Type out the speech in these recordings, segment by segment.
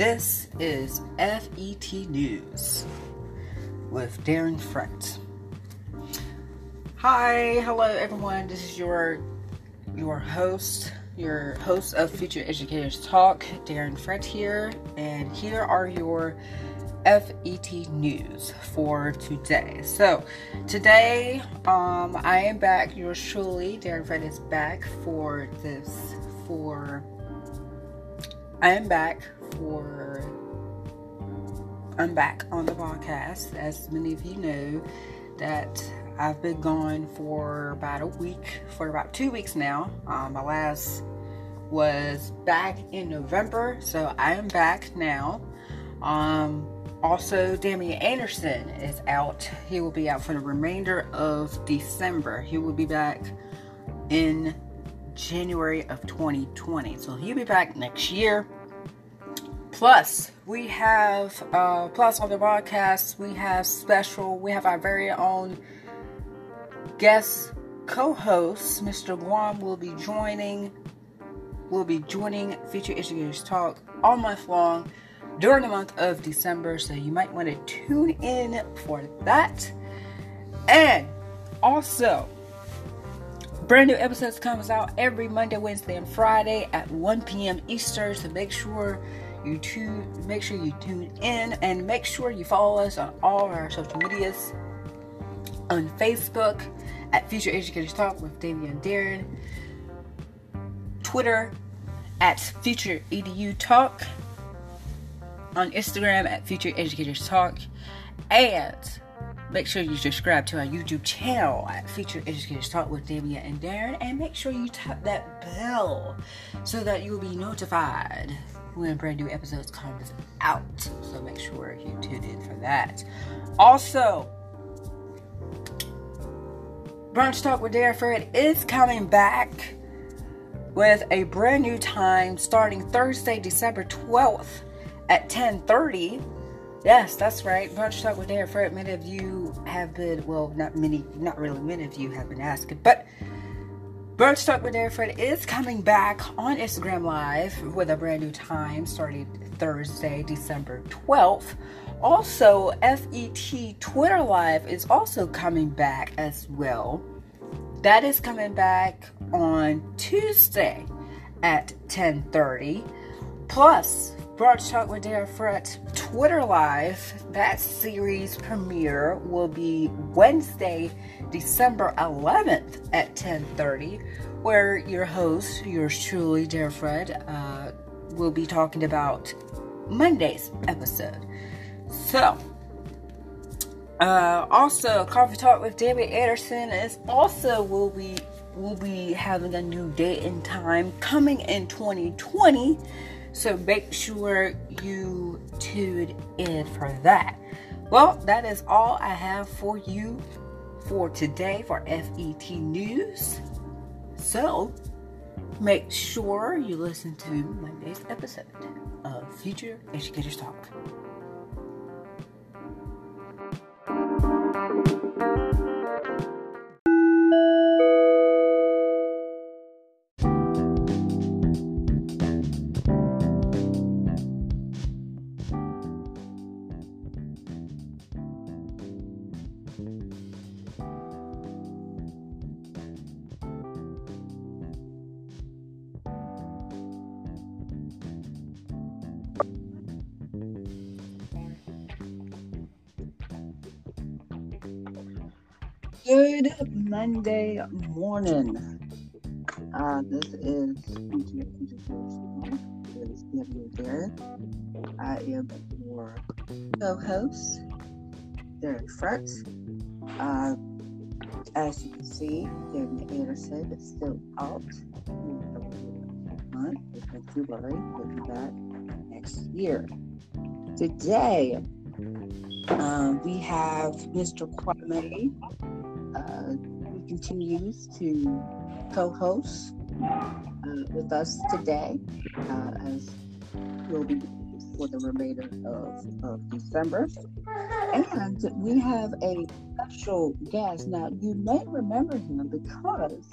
This is FET News with Daren Frett. Hi, hello everyone. This is your your host, your host of Future Educators Talk, Daren Frett here, and here are your FET news for today. So, today, um, I am back. Yours truly, Daren Frett is back for this. For I am back for. I'm back on the podcast. As many of you know, that I've been gone for about a week, for about two weeks now. Um, my last was back in November, so I am back now. Um, also, Damian Anderson is out. He will be out for the remainder of December. He will be back in January of 2020. So he'll be back next year. Plus, we have, uh, plus on the broadcast, we have special, we have our very own guest co-host, Mr. Kwame, will be joining, will be joining Future Educators Talk all month long during the month of December, so you might want to tune in for that. And also, brand new episodes comes out every Monday, Wednesday, and Friday at 1 p.m. Eastern. So make sure you tune, make sure you tune in, and make sure you follow us on all our social medias. On Facebook at Future Educators Talk with Damian Darren, Twitter at Future Edu Talk. On Instagram at Future Educators Talk, and make sure you subscribe to our YouTube channel at Future Educators Talk with Damian and Darren, and make sure you tap that bell so that you will be notified when brand new episodes comes out. So make sure you tune in for that. Also, Brunch Talk with Daren Frett is coming back with a brand new time starting Thursday, December 12th at 10:30. Yes, that's right. Brunch Talk with Daren Frett. Many of you have been, well, not many, not really many of you have been asking, but Brunch Talk with Daren Frett is coming back on Instagram Live with a brand new time starting Thursday, December 12th. Also, FET Twitter Live is also coming back as well. That is coming back on Tuesday at 10:30. Plus, Brunch Talk with Daren Frett Twitter Live. That series premiere will be Wednesday, December 11th at 10:30, where your host, yours truly, Daren Frett, uh, will be talking about Monday's episode. So, uh, also, Coffee Talk with David Anderson is also will be will be having a new date and time coming in 2020. So make sure you tune in for that. Well, that is all I have for you for today for FET News. So make sure you listen to Monday's episode of Future Educators Talk. Monday morning. Uh, this is is. I am your co-host, Derek Fretz. Uh, as you can see, Jeremy Anderson is still out. It's been February. We'll be back next year. Today, um, we have Mr. Kwame uh, continues to co-host uh, with us today, uh, as will be for the remainder of, of December. And we have a special guest. Now, you may remember him because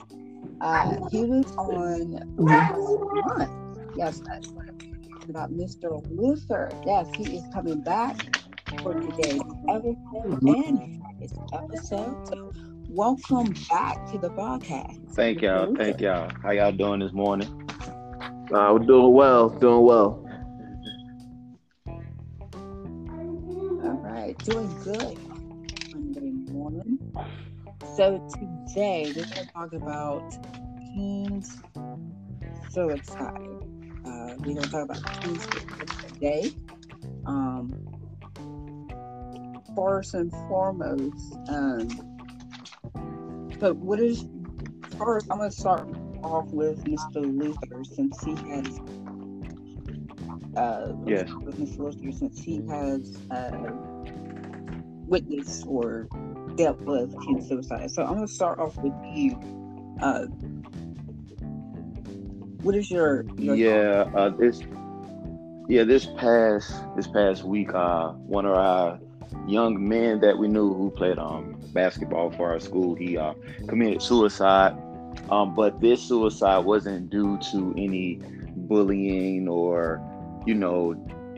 uh, he was on last month. Yes, that's right. talking about Mr. Luther. Yes, he is coming back for today's episode and Friday's episode. So welcome back to the podcast. Thank y'all. Thank y'all. How y'all doing this morning? Uh, we're doing well. Doing well. All right, doing good. Monday morning. So today we're going to talk about teens suicide. Uh, we're going to talk about teens suicide today. Um, first and foremost, um, but what is first? I'm going to start off with Mr. Luther since he has. Uh, Yes. With Mr. Luther since he has uh, witnessed or dealt with teen suicide. So I'm going to start off with you. Uh, what is your, your Yeah, uh, this yeah this past this past week, uh, one of our young men that we knew who played um basketball for our school, he uh, committed suicide. Um, but this suicide wasn't due to any bullying or you know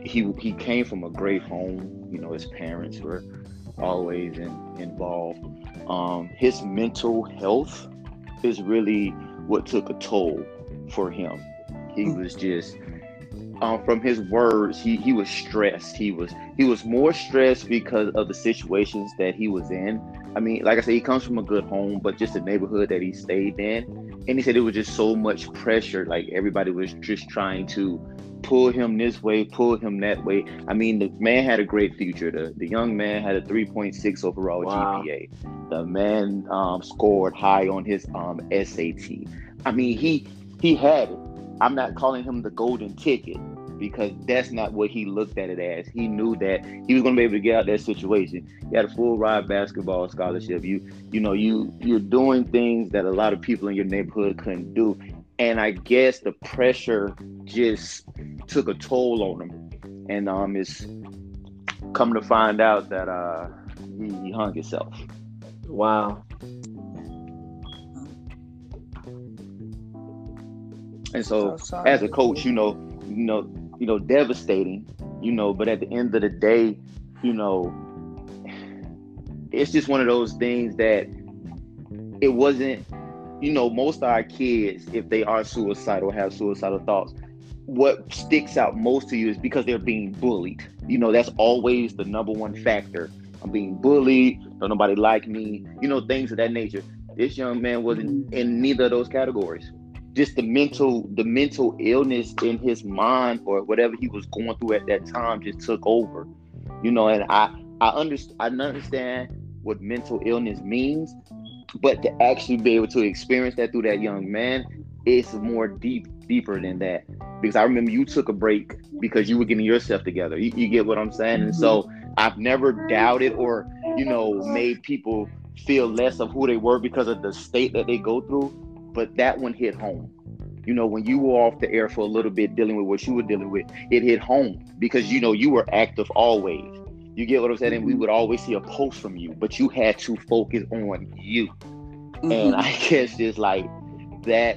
he he came from a great home. You know his parents were always in, involved. Um, his mental health is really what took a toll for him. He was just um, from his words, he he was stressed. He was he was more stressed because of the situations that he was in. I mean, like I said, he comes from a good home, but just the neighborhood that he stayed in. And he said it was just so much pressure. Like everybody was just trying to pull him this way, pull him that way. I mean, the man had a great future. The the young man had a 3.6 overall Wow. GPA. The man um, scored high on his um, SAT. I mean, he he had it. I'm not calling him the golden ticket because that's not what he looked at it as. He knew that he was going to be able to get out that situation. He had a full ride basketball scholarship. You you know you you're doing things that a lot of people in your neighborhood couldn't do, and I guess the pressure just took a toll on him, and um, it's come to find out that uh he, he hung himself. Wow. And so, So as a coach, you know, you know, you know, devastating, you know, but at the end of the day, you know, it's just one of those things that it wasn't, you know, most of our kids, if they are suicidal, have suicidal thoughts, what sticks out most to you is because they're being bullied. You know, that's always the number one factor. I'm being bullied, don't nobody like me, you know, things of that nature. This young man wasn't in neither of those categories just the mental the mental illness in his mind or whatever he was going through at that time just took over. You know and i i understand i understand what mental illness means but to actually be able to experience that through that young man it's more deep deeper than that. Because i remember you took a break because you were getting yourself together. You, you get what i'm saying? And so mm-hmm. i've never doubted or you know made people feel less of who they were because of the state that they go through but that one hit home. You know, when you were off the air for a little bit dealing with what you were dealing with, it hit home because you know you were active always. You get what I'm saying? And we would always see a post from you, but you had to focus on you. Mhm. And I guess just like that,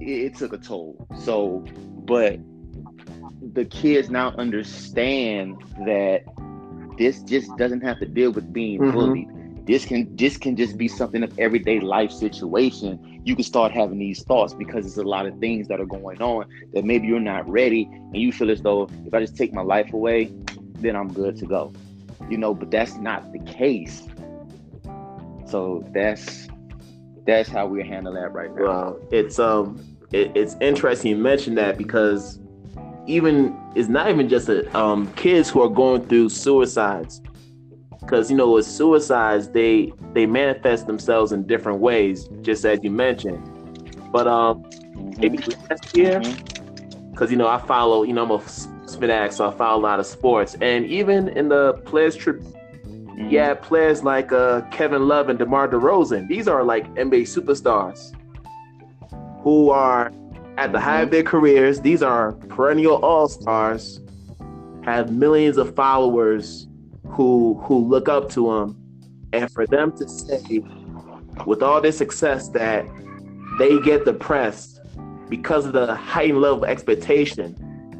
it, it took a toll. So, but the kids now understand that this just doesn't have to deal with being Mhm. bullied. This can this can just be something of everyday life situation. You can start having these thoughts because there's a lot of things that are going on that maybe you're not ready and you feel as though if I just take my life away, then I'm good to go. You know, but that's not the case. So that's that's how we handle that right now. Wow. It's um it, it's interesting you mentioned that because even it's not even just a, um kids who are going through suicides because you know with suicides they they manifest themselves in different ways just as you mentioned but um maybe last year because you know I follow you know I'm a fanatic so I follow a lot of sports and even in the players trip Mhm. yeah, players like uh, Kevin Love and DeMar DeRozan. These are like NBA superstars who are at the height of their careers. These are perennial all stars, have millions of followers who who look up to them, and for them to say, with all this success, that they get depressed because of the heightened level of expectation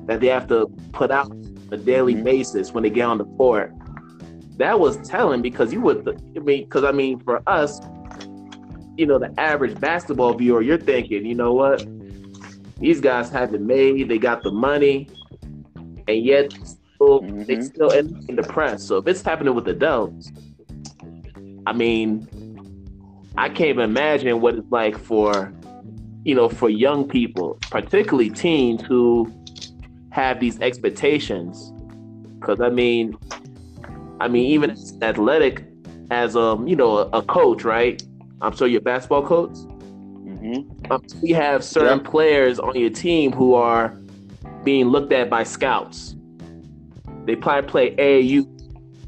that they have to put out on a daily Mhm. basis when they get on the court. That was telling because you would, I mean, because I mean, for us, you know, the average basketball viewer, you're thinking, you know what? These guys have it made, they got the money, and yet still, they Mhm. still end up in the press. So if it's happening with adults, I mean, I can't even imagine what it's like for, you know, for young people, particularly teens who have these expectations. Because I mean, I mean, even as athletic, as um, you know, a, coach, right? I'm sure you're basketball coach. Mhm. Um, we have certain Yeah. players on your team who are being looked at by scouts. They probably play AAU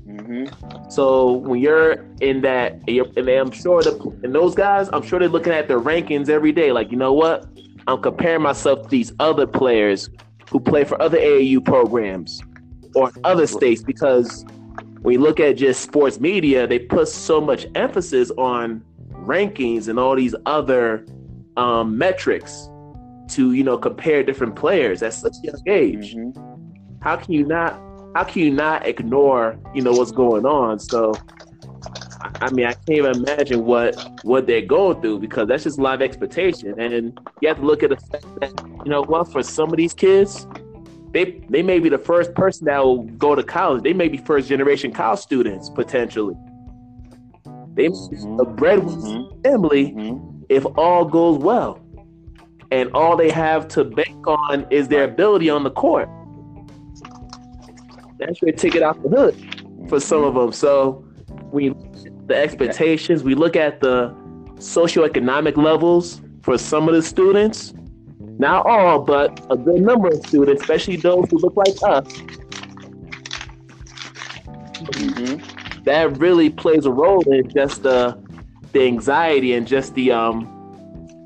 Mhm. so when you're in that, and, you're, and I'm sure the and those guys, I'm sure they're looking at their rankings every day. Like, you know what? I'm comparing myself to these other players who play for other AAU programs or other states because when you look at just sports media, they put so much emphasis on rankings and all these other um, metrics to you know compare different players at such a young age Mhm. how can you not how can you not ignore you know what's going on so I- mean i can't even imagine what what they're going through because that's just live expectation and you have to look at the fact that you know what for some of these kids they they may be the first person that will go to college they may be first generation college students potentially they may be Mhm. a breadwinner Mhm. family Mhm. if all goes well and all they have to bank on is their ability on the court that's your ticket out the hood for some of them so we the expectations we look at the socioeconomic levels for some of the students not all but a good number of students especially those who look like us Mhm. that really plays a role in just the the anxiety and just the um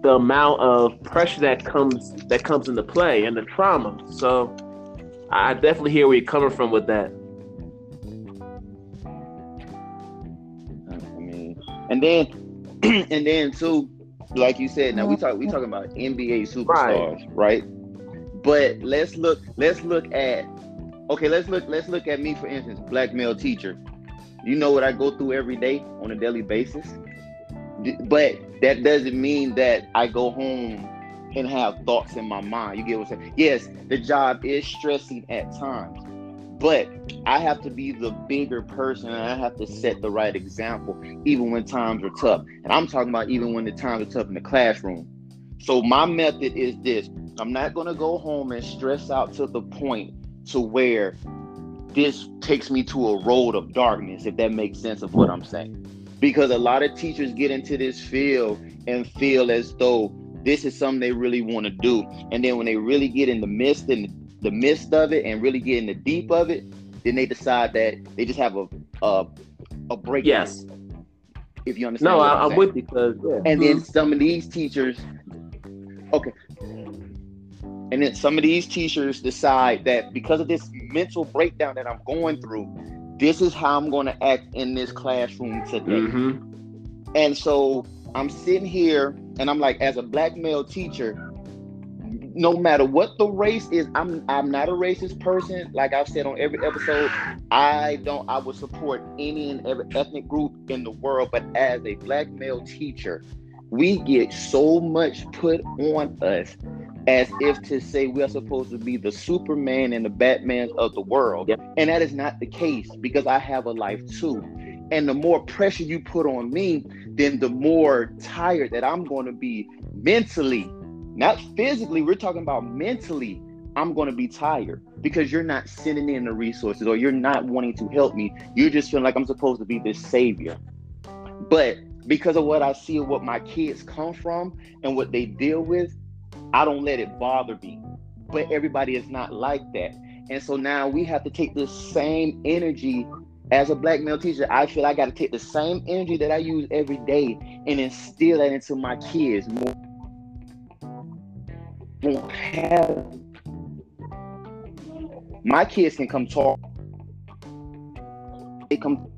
the amount of pressure that comes that comes into play and the trauma. So I definitely hear where you're coming from with that. I mean, and then, and then too, like you said, now we talk we talking about NBA superstars, right? But let's look, let's look at, okay, let's look, let's look at me for instance, black male teacher. You know what I go through every day on a daily basis, but that doesn't mean that I go home and have thoughts in my mind. You get what I'm saying? Yes, the job is stressing at times, but I have to be the bigger person and I have to set the right example even when times are tough. And I'm talking about even when the times are tough in the classroom. So my method is this. I'm not to go home and stress out to the point to where this takes me to a road of darkness if that makes sense of what I'm saying. Because a lot of teachers get into this field and feel as though this is something they really want to do. And then when they really get in the midst and the midst of it and really get in the deep of it, then they decide that they just have a a, a breakdown. Yes. If you understand. No, I, I'm saying. with you because yeah. And then some of these teachers, okay. And then some of these teachers decide that because of this mental breakdown that I'm going through, this is how I'm going to act in this classroom today. Mhm. And so I'm sitting here and I'm like, as a black male teacher, no matter what the race is, I'm I'm not a racist person. Like I've said on every episode, I don't I would support any and every ethnic group in the world. But as a black male teacher, we get so much put on us as if to say we are supposed to be the Superman and the Batman of the world. Yep. And that is not the case because I have a life too. And the more pressure you put on me, then the more tired that I'm going to be mentally, not physically. We're talking about mentally. I'm going to be tired because you're not sending in the resources or you're not wanting to help me. You're just feeling like I'm supposed to be this savior. But because of what I see of what my kids come from and what they deal with, I don't let it bother me. But everybody is not like that. And so now we have to take the same energy as a black male teacher. I feel I got to take the same energy that I use every day and instill that into my kids. More have my kids can come talk. They come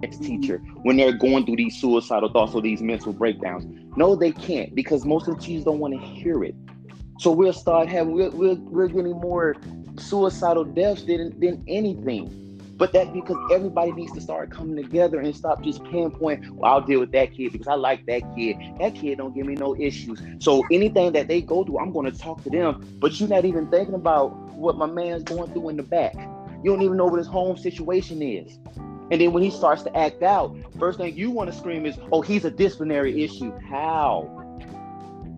next teacher when they're going through these suicidal thoughts or these mental breakdowns. No, they can't because most of the teachers don't want to hear it. So we'll start having we're, we're, we're getting more suicidal deaths than than anything. But that because everybody needs to start coming together and stop just pinpoint. Well, I'll deal with that kid because I like that kid. That kid don't give me no issues. So anything that they go through, I'm going to talk to them. But you're not even thinking about what my man's going through in the back. You don't even know what his home situation is. And then when he starts to act out, first thing you want to scream is, "Oh, he's a disciplinary issue." How?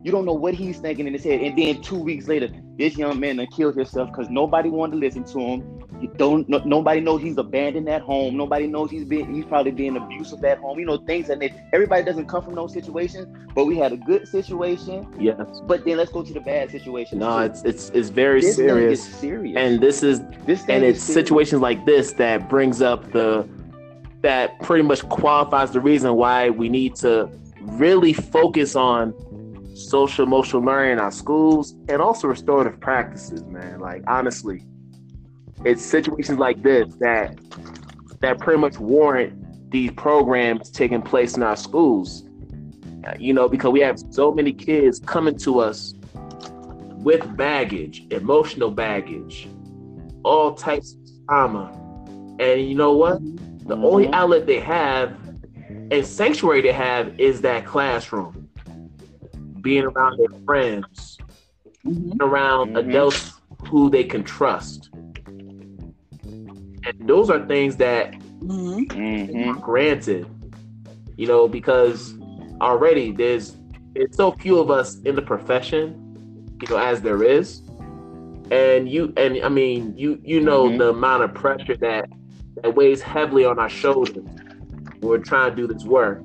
You don't know what he's thinking in his head. And then two weeks later, this young man done killed himself because nobody wanted to listen to him. You don't no, nobody knows he's abandoned at home. Nobody knows he's been he's probably being abusive at home. You know, things and everybody doesn't come from those situations, but we had a good situation. Yes. But then let's go to the bad situation. No, it's it's it's very this serious. serious. And this is this and it's situations like this that brings up the that pretty much qualifies the reason why we need to really focus on social emotional learning in our schools and also restorative practices man like honestly it's situations like this that that pretty much warrant these programs taking place in our schools Uh, you know because we have so many kids coming to us with baggage emotional baggage all types of trauma and you know what the only Mhm. outlet they have and sanctuary they have is that classroom being around their friends Mhm. around Mhm. adults who they can trust and those are things that Mhm. Mhm. granted you know because already there's there's so few of us in the profession you know as there is and you and i mean you you know Mhm. the amount of pressure that that weighs heavily on our shoulders when we're trying to do this work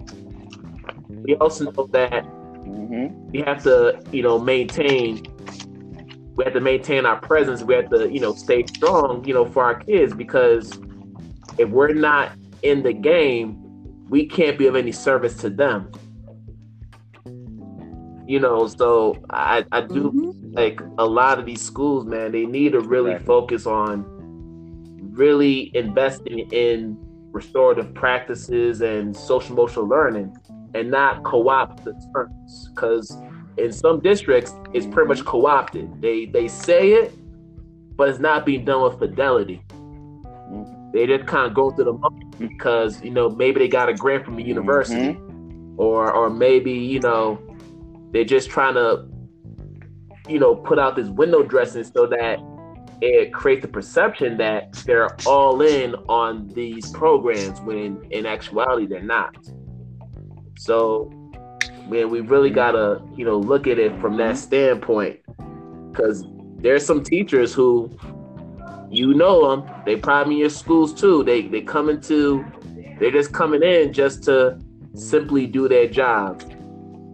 we also know that Mhm. we have to you know maintain we have to maintain our presence we have to you know stay strong you know for our kids because if we're not in the game we can't be of any service to them you know so i i do Mhm. like a lot of these schools man they need to really Exactly. focus on really investing in restorative practices and social emotional learning and not co-opt the terms because in some districts it's pretty much mm-hmm. co-opted. They they say it but it's not being done with fidelity. Mm-hmm. They just kind of go through the motions mm-hmm. because you know maybe they got a grant from the university or or maybe you know they're just trying to you know put out this window dressing so that it creates the perception that they're all in on these programs when in actuality they're not. So man we really gotta you know look at it from that standpoint. Because there's some teachers who you know them they probably in your schools too. They they come into they're just coming in just to simply do their job.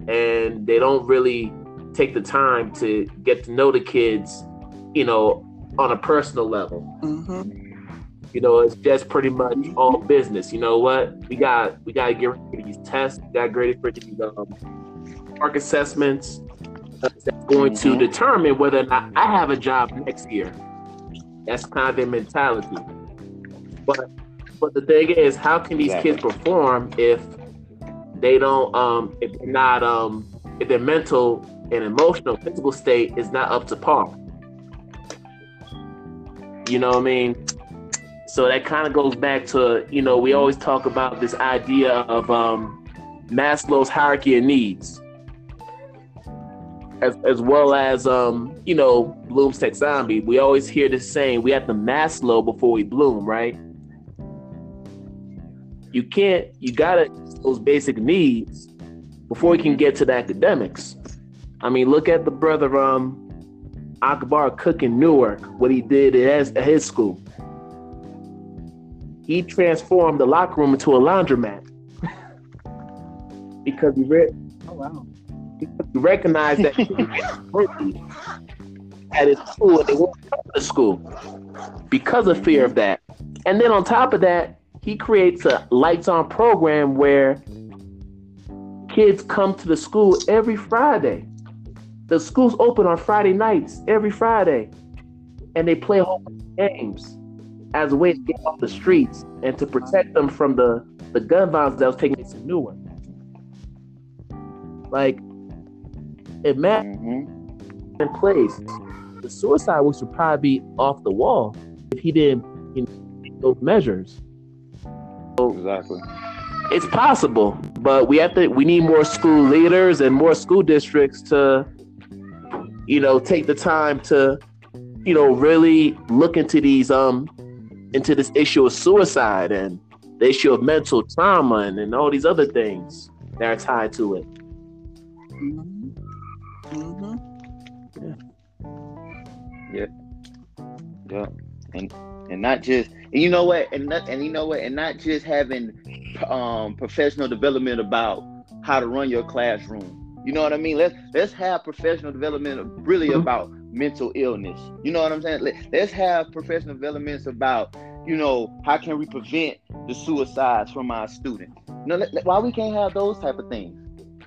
And they don't really take the time to get to know the kids you know on a personal level. Mhm. You know it's just pretty much all business. You know what? We got we got to get ready for these tests. We got to get ready for these um, assessments that's going to Mhm. determine whether or not i have a job next year. That's kind of their mentality. But but the thing is how can these Exactly. kids perform if they don't um if they're not um if their mental and emotional physical state is not up to par? You know what i mean so that kind of goes back to you know we always talk about this idea of um maslow's hierarchy of needs. As, as well as um you know bloom's taxonomy we always hear this saying we have to maslow before we bloom right? You can't you gotta those basic needs before you can get to the academics. I mean look at the brother um akbar cook in newark what he did at his, at his school he transformed the locker room into a laundromat because he, re- Oh wow. he recognized that he was worthy at his school and they won't come to school because of fear of that. And then on top of that, he creates a lights on program where kids come to the school every Friday. The school's open on Friday nights every Friday, and they play a whole bunch of games as a way to get off the streets and to protect them from the, the gun violence that was taking place in Newark. Like, imagine Mhm. in place the suicide rates would probably be off the wall if he didn't you know, take those measures. Exactly. It's possible, but we have to. We need more school leaders and more school districts to, you know, take the time to, you know, really look into these um, into this issue of suicide and the issue of mental trauma and, and all these other things that are tied to it. Mhm. Mhm. Yeah, and and not just and you know what and not, and you know what and not just having um professional development about how to run your classroom. You know what I mean? Let's let's have professional development really Mhm. about mental illness. You know what I'm saying? Let, let's have professional developments about you know how can we prevent the suicides from our students. You know, let- let- why we can't have those type of things?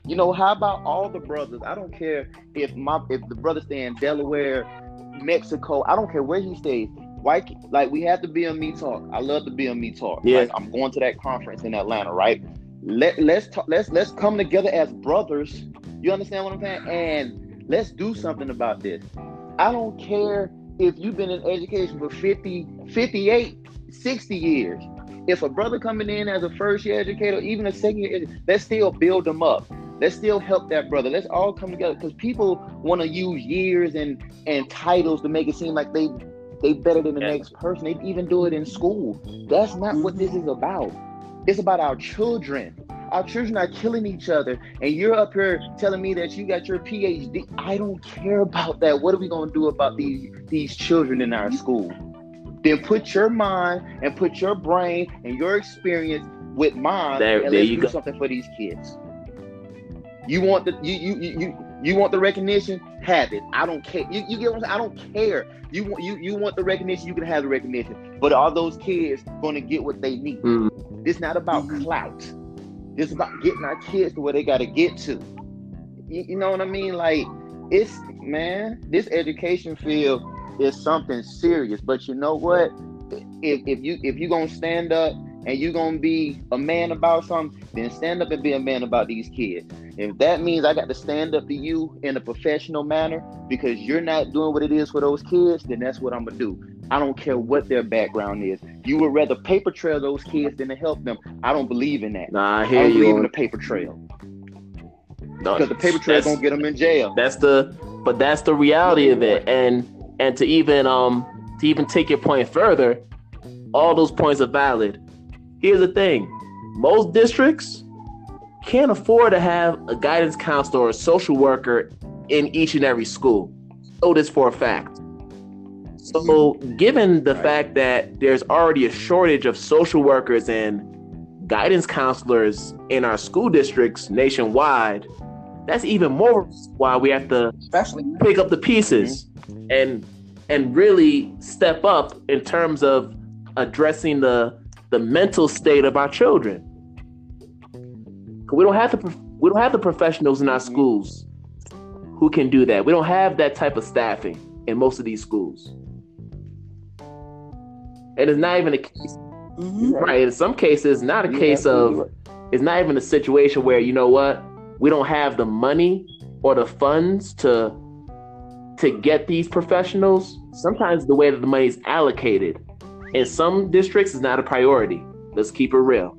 You know, how about all the brothers? I don't care if my if the brother stay in Delaware, Mexico. I don't care where he stays. Why? Like we have to be on Me Talk. I love to be on Me Talk. Yeah. Like, I'm going to that conference in Atlanta, right? Let let's talk, let's let's come together as brothers. You understand what I'm saying? And let's do something about this. I don't care if you've been in education for 50, 58, 60 years. If a brother coming in as a first year educator, even a second year, let's still build them up. Let's still help that brother. Let's all come together because people want to use years and and titles to make it seem like they they better than the Yeah. next person. They even do it in school. That's not what this mm-hmm. is about. It's about our children. Our children are killing each other, and you're up here telling me that you got your PhD. I don't care about that. What are we gonna do about these these children in our school? Then put your mind and put your brain and your experience with mine, There- and there let's you do go. something for these kids. You want the you you you you, you want the recognition? Have it. I don't care. You, you get what I'm saying? I don't care. You want you you want the recognition? You can have the recognition. But are those kids going to get what they need? Mm. It's not about Mhm. clout. It's about getting our kids to where they got to get to. You, you know what I mean? Like it's man, this education field is something serious. But you know what? If if you if you gonna stand up and you gonna be a man about something, then stand up and be a man about these kids. If that means I got to stand up to you in a professional manner because you're not doing what it is for those kids, then that's what I'm gonna do. I don't care what their background is. You would rather paper trail those kids than to help them. I don't believe in that. Nah, I I hear don't you. believe in the paper trail no, because the paper trail gonna get them in jail. That's the but that's the reality of it. And and to even um to even take your point further, all those points are valid. Here's the thing. Most districts can't afford to have a guidance counselor or a social worker in each and every school. Know this for a fact. So, given the Right. fact that there's already a shortage of social workers and guidance counselors in our school districts nationwide, that's even more why we have to Especially pick up the pieces mm-hmm. and and really step up in terms of addressing the the mental state of our children. We don't have the we don't have the professionals in our mm-hmm. schools who can do that. We don't have that type of staffing in most of these schools. And it's not even a case, Mhm. right? In some cases, it's not a case absolutely. of it's not even a situation where you know what we don't have the money or the funds to to get these professionals. Sometimes the way that the money is allocated in some districts is not a priority. Let's keep it real.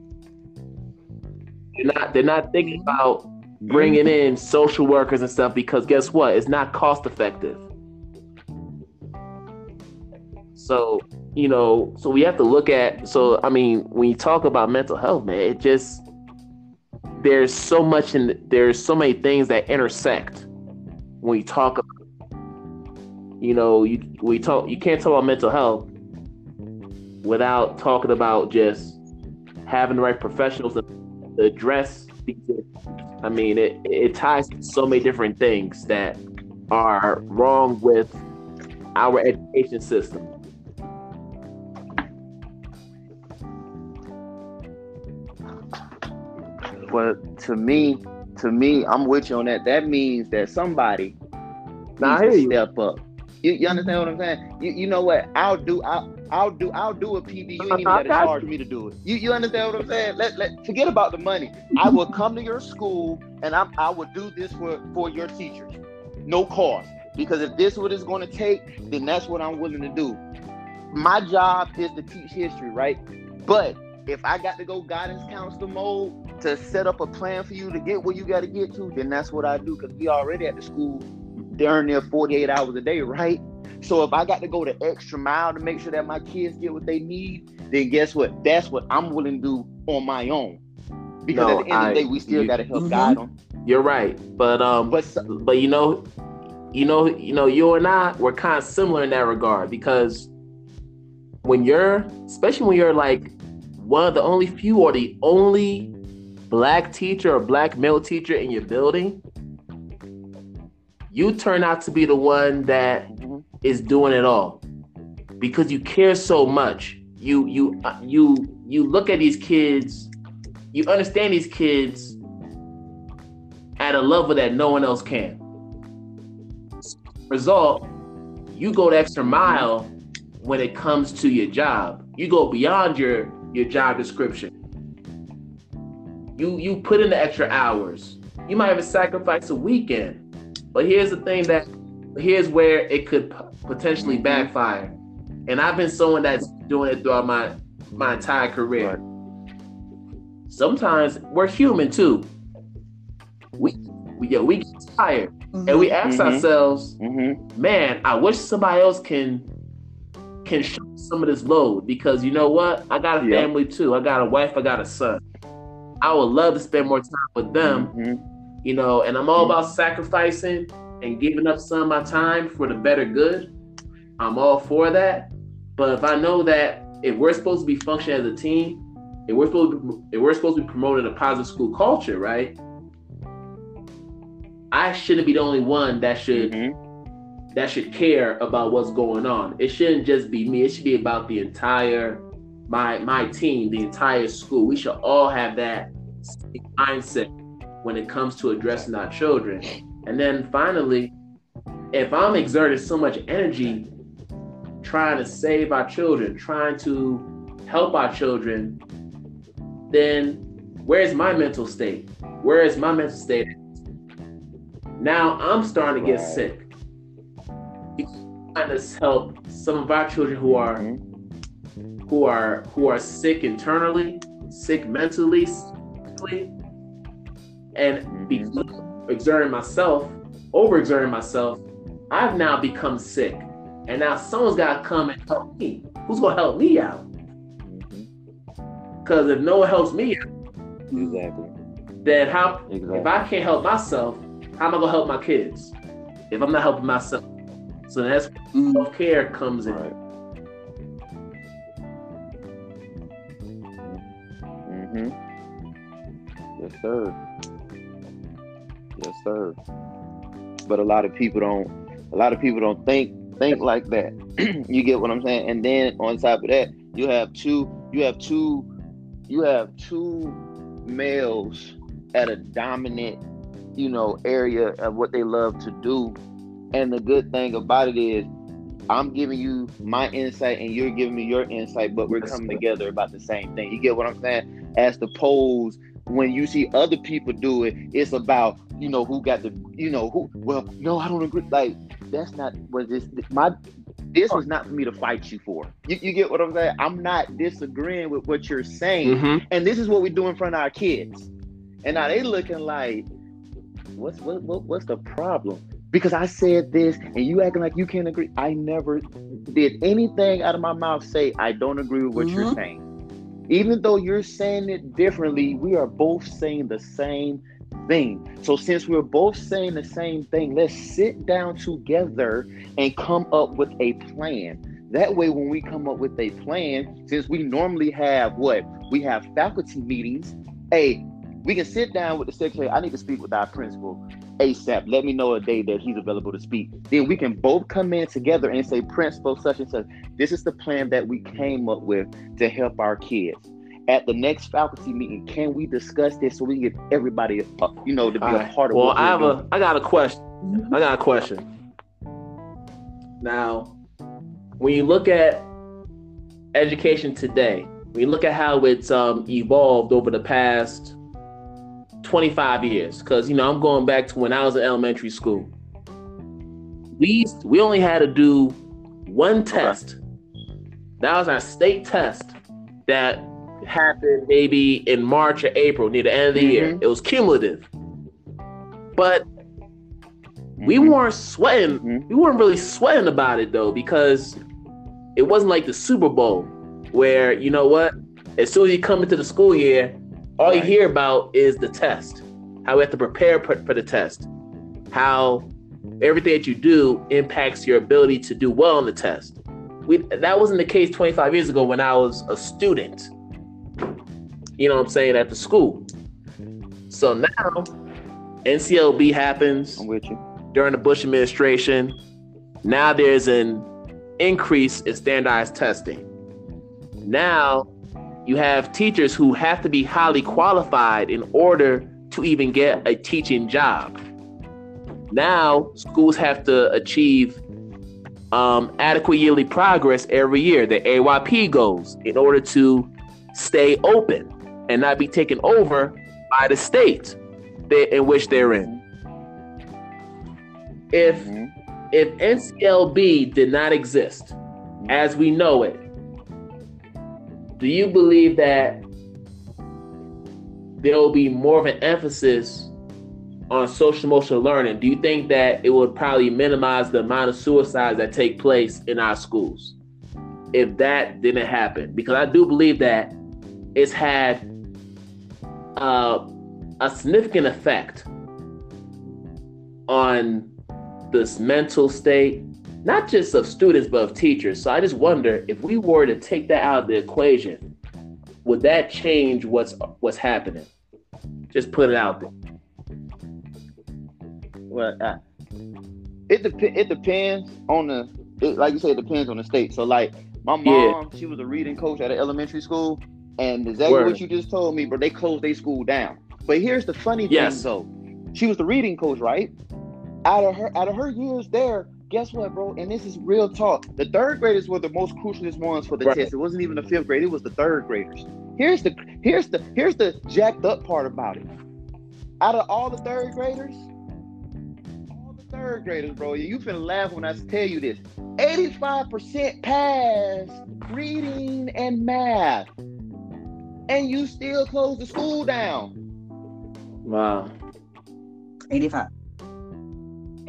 They're not they're not thinking about bringing in social workers and stuff because guess what? It's not cost effective. So you know so we have to look at so i mean when you talk about mental health man it just there's so much in there's so many things that intersect when you talk about you know you we talk you can't talk about mental health without talking about just having the right professionals to, address these i mean it it ties to so many different things that are wrong with our education system Well, to me, to me, I'm with you on that. That means that somebody Nah, needs to you. step up. You, you understand what I'm saying? You, you know what? I'll do. I'll, I'll do. I'll do a PD. Uh, you ain't even got to charge me to do it. You, you understand what I'm saying? Let, let forget about the money. I will come to your school and I, I will do this for for your teachers. No cost. Because if this is what it's going to take, then that's what I'm willing to do. My job is to teach history, right? But if I got to go guidance counselor mode to set up a plan for you to get where you got to get to, then that's what I do. Because we already at the school darn near 48 hours a day, right? So if I got to go the extra mile to make sure that my kids get what they need, then guess what? That's what I'm willing to do on my own. Because No, at the end of the day, we still you- got to help Mhm. guide them. You're right, but um, But so- but you know, you know, you know, you and I we're kind of similar in that regard because when you're, especially when you're like one of the only few or the only black teacher or black male teacher in your building, you turn out to be the one that Mhm. doing it all because you care so much. You you uh, you you look at these kids, you understand these kids at a level that no one else can. Result, you go the extra mile when it comes to your job. You go beyond your your job description. You you put in the extra hours. You might even sacrifice a weekend. But here's the thing that here's where it could potentially backfire. And I've been someone that's doing it throughout my my entire career. Sometimes we're human too. We, we yeah, we get tired and we ask Mhm. ourselves, Mhm. man, I wish somebody else can can show some of this load because you know what? I got a Yeah. family too. I got a wife, I got a son. I would love to spend more time with them, Mhm. you know, and I'm all about sacrificing and giving up some of my time for the better good. I'm all for that. But if I know that if we're supposed to be functioning as a team, if we're supposed to be, if we're supposed to be promoting a positive school culture, right? I shouldn't be the only one that should Mhm. That should care about what's going on. It shouldn't just be me. It should be about the entire my my team, the entire school. We should all have that mindset when it comes to addressing our children. And then finally, if I'm exerting so much energy trying to save our children, trying to help our children, then where's my mental state? Where is my mental state? Now I'm starting to get sick. Trying to help some of our children who are Mhm. who are who are sick internally, sick mentally, physically, and because of exerting myself, overexerting myself, I've now become sick. And now someone's got to come and help me. Who's gonna help me out? Because if no one helps me out, Exactly. then how? Exactly. If I can't help myself, how am I gonna help my kids? If I'm not helping myself, so that's self care comes in. Right. Mm-hmm. Yes, sir. Yes, sir. But a lot of people don't. A lot of people don't think think like that. you get what I'm saying? And then on top of that, you have two. You have two. You have two males at a dominant, you know, area of what they love to do. And the good thing about it is, I'm giving you my insight and you're giving me your insight, but we're coming together about the same thing. You get what I'm saying? As the polls, when you see other people do it, it's about you know who got the you know who. Well, no, I don't agree. Like that's not what this my. This was not for me to fight you for. You, you get what I'm saying? I'm not disagreeing with what you're saying, Mhm. and this is what we do in front of our kids. And now they looking like, what's what, what what's the problem? Because I said this and you acting like you can't agree. I never did anything out of my mouth say I don't agree with what you're Mhm. saying. Even though you're saying it differently, we are both saying the same thing. So since we're both saying the same thing, let's sit down together and come up with a plan. That way, when we come up with a plan, since we normally have what we have faculty meetings, hey, we can sit down with the secretary. I need to speak with our principal ASAP. Let me know a day that he's available to speak. Then we can both come in together and say, Principal, such and such, this is the plan that we came up with to help our kids. At the next faculty meeting, can we discuss this so we can get everybody, uh, you know, to be a part of it? Well, I have doing? a I got a question. I got a question. Now, when you look at education today, when you look at how it's um, evolved over the past 25 years, because you know I'm going back to when I was in elementary school. we we only had to do one test. That was our state test that happened maybe in March or April near the end of the year. Mhm. It was cumulative. But we Mhm. weren't sweating. Mhm. We weren't really sweating about it though, because it wasn't like the Super Bowl where you know what? As soon as you come into the school year, all you hear about is the test. How we have to prepare for, for the test. How everything that you do impacts your ability to do well on the test. We, that wasn't the case 25 years ago when I was a student. You know what I'm saying at the school. So now NCLB happens I'm with you. during the Bush administration. Now there's an increase in standardized testing. Now you have teachers who have to be highly qualified in order to even get a teaching job. Now schools have to achieve um, adequate yearly progress every year, the AYP goals, in order to stay open and not be taken over by the state that- in which they're in if Mhm. if NCLB did not exist as we know it, do you believe that there will be more of an emphasis on social emotional learning? Do you think that it would probably minimize the amount of suicides that take place in our schools if that didn't happen? Because I do believe that it's had uh, a significant effect on this mental state, not just of students, but of teachers. So I just wonder if we were to take that out of the equation, would that change what's what's happening? Just put it out there. Well, uh, it dep- it depends on the it, like you said, it depends on the state. So like my Yeah. mom, she was a reading coach at an elementary school, and exactly Word. what you just told me, but they closed their school down. But here's the funny Yes. thing though, she was the reading coach, right? Out of her out of her years there, guess what, bro? And this is real talk. The third graders were the most crucialist ones for the Right. test. It wasn't even the fifth grade; it was the third graders. Here's the here's the here's the jacked up part about it. Out of all the third graders, all the third graders, bro, you finna laugh when I tell you this. 85% pass reading and math. And you still close the school down. Wow. 85.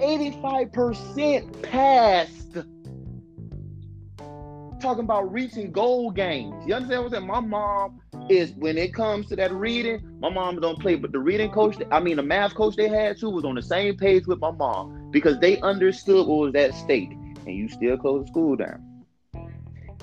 85% passed. Talking about reaching goal games. You understand what I'm saying? My mom is when it comes to that reading, my mom don't play, but the reading coach, I mean the math coach they had too was on the same page with my mom because they understood what was at stake. And you still close the school down.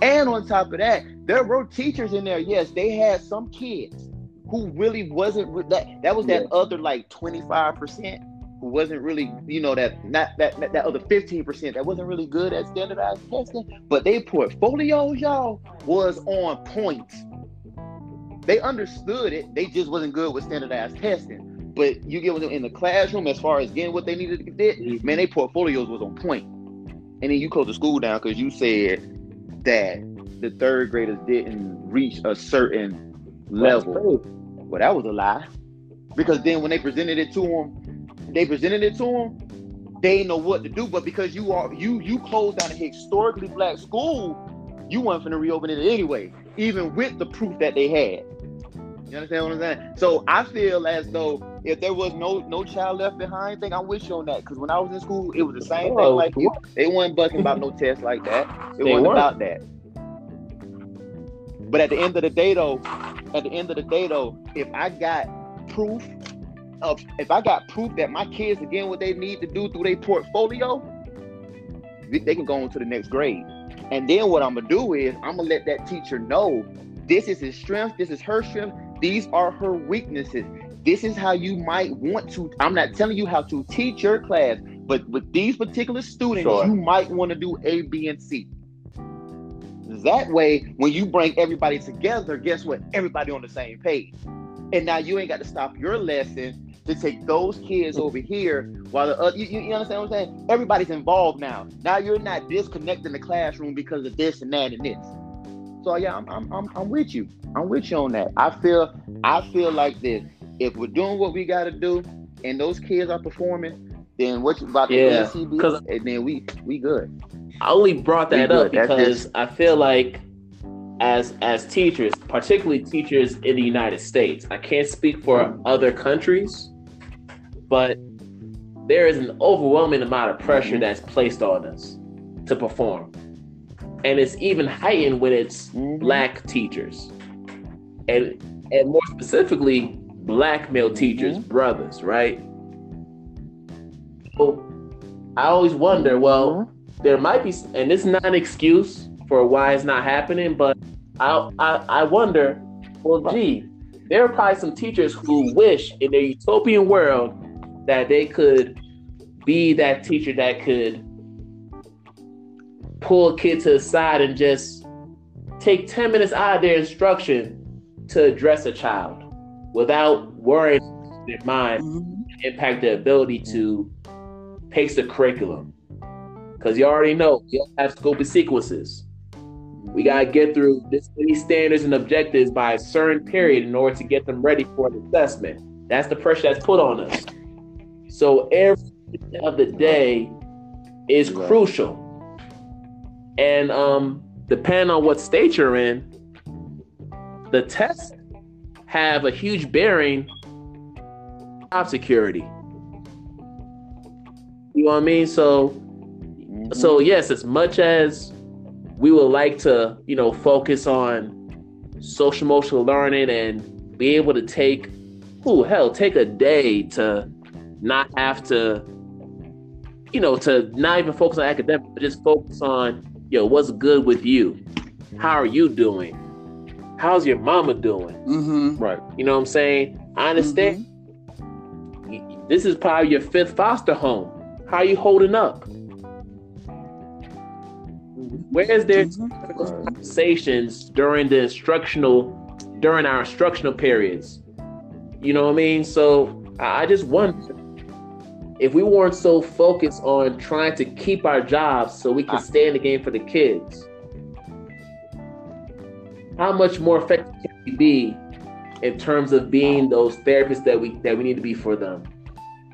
And on top of that, there were teachers in there. Yes, they had some kids who really wasn't that. That was that other like 25% who wasn't really, you know, that not that that, that other 15% that wasn't really good at standardized testing, but their portfolios, y'all, was on point. They understood it, they just wasn't good with standardized testing. But you get them in the classroom as far as getting what they needed to get, mm-hmm. man, their portfolios was on point. And then you closed the school down because you said that the third graders didn't reach a certain level. Well, that was a lie. Because then when they presented it to them, they presented it to them, they know what to do. But because you are you you closed down a historically black school, you weren't finna reopen it anyway, even with the proof that they had. You understand what I'm saying? So I feel as though if there was no no child left behind thing, I'm with you on that. Because when I was in school, it was the same thing Oh, like you. They weren't bucking about no tests like that. It wasn't weren't. about that. But at the end of the day, though, at the end of the day, though, if I got proof of, if I got proof that my kids are getting what they need to do through their portfolio, they they can go on to the next grade. And then what I'm gonna do is I'm gonna let that teacher know this is his strength, this is her strength, these are her weaknesses. This is how you might want to. I'm not telling you how to teach your class, but with these particular students, Sure. you might want to do A, B, and C. That way, when you bring everybody together, guess what? Everybody on the same page. And now you ain't got to stop your lesson to take those kids over here while the other, you, you you understand what I'm saying? Everybody's involved now. Now you're not disconnecting the classroom because of this and that and this. So yeah, I'm, I'm, I'm, I'm with you. I'm with you on that. I feel I feel like this. If we're doing what we got to do and those kids are performing, then what you about the Yeah, NCB, 'cause- and then we we good. I only brought that up because just- I feel like as as teachers, particularly teachers in the United States, I can't speak for other countries, but there is an overwhelming amount of pressure that's placed on us to perform. And it's even heightened when it's Mhm. black teachers. And and more specifically, black male teachers, Mhm. brothers, right? So I always wonder, well, there might be, and this is not an excuse for why it's not happening, but I, I, I wonder, well, gee, there are probably some teachers who wish in their utopian world that they could be that teacher that could pull a kid to the side and just take 10 minutes out of their instruction to address a child without worrying their mind Mhm. impact their ability to pace the curriculum. Because you already know you have scope and sequences. We gotta get through this many standards and objectives by a certain period in order to get them ready for an assessment. That's the pressure that's put on us. So every of the day is Right. crucial. And um, depending on what state you're in, the tests have a huge bearing on job security. You know what I mean? So Mhm. so yes, as much as we would like to, you know, focus on social emotional learning and be able to take, oh hell, take a day to not have to, you know, to not even focus on academics, but just focus on, yo, what's good with you? How are you doing? How's your mama doing? Mhm. right. You know what I'm saying? I understand. This is probably your fifth foster home. How are you holding up? Where's there Mhm. conversations during the instructional during our instructional periods? You know what I mean? So I I just wonder if we weren't so focused on trying to keep our jobs so we can stay in the game for the kids. How much more effective can we be in terms of being those therapists that we that we need to be for them?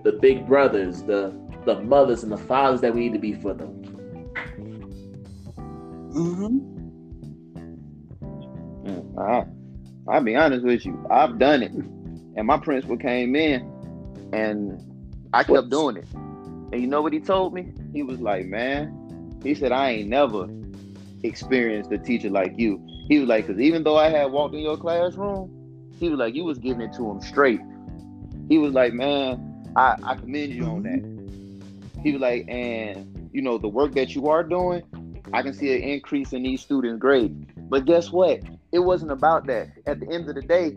The big brothers, the the mothers and the fathers that we need to be for them. Mhm. Mm, I, I'll be honest with you. I've done it, and my principal came in, and I kept doing it. And you know what he told me? He was like, "Man," he said, "I ain't never experienced a teacher like you." He was like, "Cause even though I had walked in your classroom, he was like, you was getting it to him straight." He was like, "Man, I, I commend you on that." He was like, "And you know the work that you are doing, I can see an increase in these students' grades." But guess what? It wasn't about that. At the end of the day,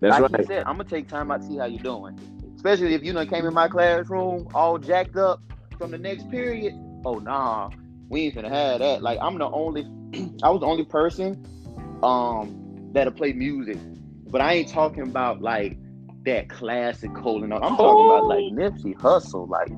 That's like right. said, I'm gonna take time out to see how you're doing. Especially if you done came in my classroom all jacked up from the next period. Oh nah, we ain't finna have that. Like I'm the only, I was the only person, um, that'll play music. But I ain't talking about like that classic colon. I'm talking about like Nipsey Hussle, like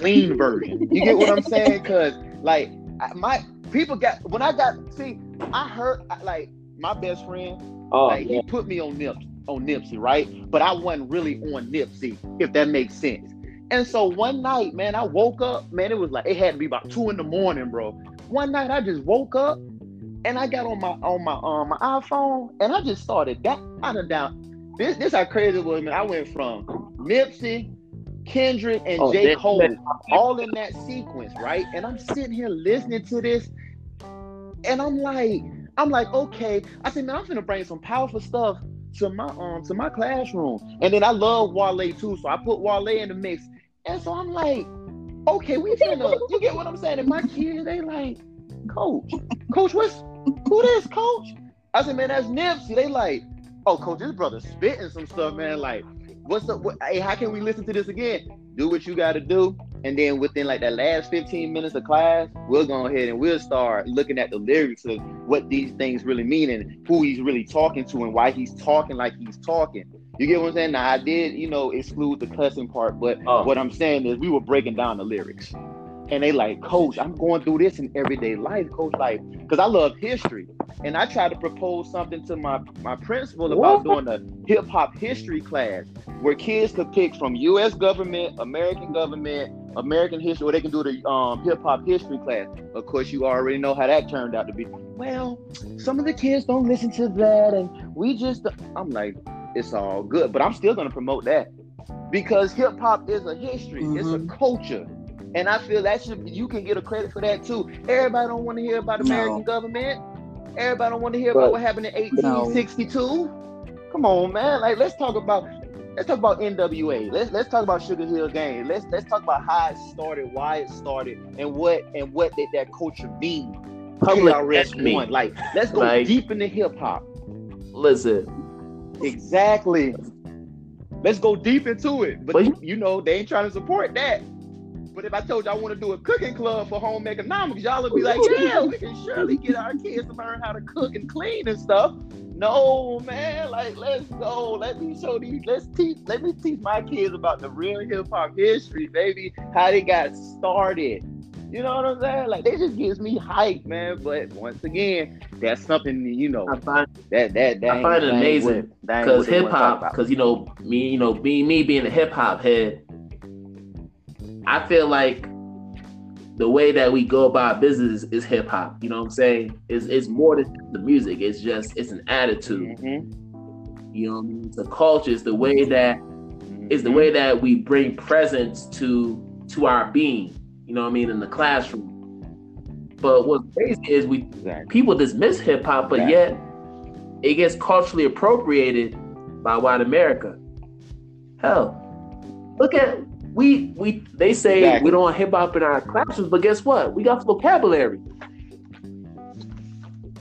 clean version. You get what I'm saying? Cause like I- my people got when I got see, I heard like my best friend Oh, like yeah. he put me on Nips on Nipsey, right? But I wasn't really on Nipsey, if that makes sense. And so one night, man, I woke up, man, it was like it had to be about two in the morning, bro. One night I just woke up and I got on my on my um my iPhone and I just started that I done down. This this how crazy it was, man. I went from Nipsey, Kendrick, and Oh, J. Cole all in that sequence, right? And I'm sitting here listening to this, and I'm like, I'm like, okay. I said, man, I'm gonna bring some powerful stuff to my um to my classroom. And then I love Wale too, so I put Wale in the mix. And so I'm like, okay, we finna, you get what I'm saying? And my kids, they like, coach, coach, what's who this coach? I said, man, that's Nipsey. They like, oh, coach, this brother spitting some stuff, man. Like, what's up? What, hey, how can we listen to this again? Do what you got to do, and then within like that last 15 minutes of class, we'll go ahead and we'll start looking at the lyrics of what these things really mean and who he's really talking to and why he's talking like he's talking. You get what I'm saying? Now I did, you know, exclude the cussing part, but Oh. what I'm saying is we were breaking down the lyrics. And they like, Coach, I'm going through this in everyday life, Coach. Like, because I love history, and I tried to propose something to my my principal about What? doing a hip hop history class where kids could pick from U.S. government, American government, American history, or they can do the um, hip hop history class. Of course, you already know how that turned out to be. Well, some of the kids don't listen to that, and we just. I'm like, it's all good, but I'm still gonna promote that because hip hop is a history, it's a culture. And I feel that should you can get a credit for that too. Everybody don't want to hear about the No. American government. Everybody don't want to hear But- about what happened in 1862. Come on, man. Like let's talk about let's talk about NWA. Let's let's talk about Sugar Hill Gang. Let's let's talk about how it started, why it started, and what and what did that culture mean. Public KRS-One. Like let's go Like- deep into hip hop. Listen, Exactly. Let's go deep into it. But But you- you know, they ain't trying to support that. But if I told you I want to do a cooking club for home economics, y'all would be like, yeah, we can surely get our kids to learn how to cook and clean and stuff. No, man, like let's go. Let me show these, let's teach, let me teach my kids about the real hip hop history, baby, how they got started. You know what I'm saying? Like they just gives me hype, man. But once again, that's something you know I find that that, that I find it amazing what- that ain't because hip hop. because you know me, you know, being me being a hip hop head, I feel like the way that we go about business is hip hop. You know what I'm saying? It's it's more than the music. It's just it's an attitude. Mhm. You know, what I mean? a culture. is the way that it's the Mhm. way that we bring presence to to our being. You know what I mean in the classroom. But what's crazy is we Exactly. people dismiss hip hop, but Right. yet it gets culturally appropriated by white America. Hell, look at we we they say Exactly. we don't want hip hop in our classrooms, but guess what? We got vocabulary.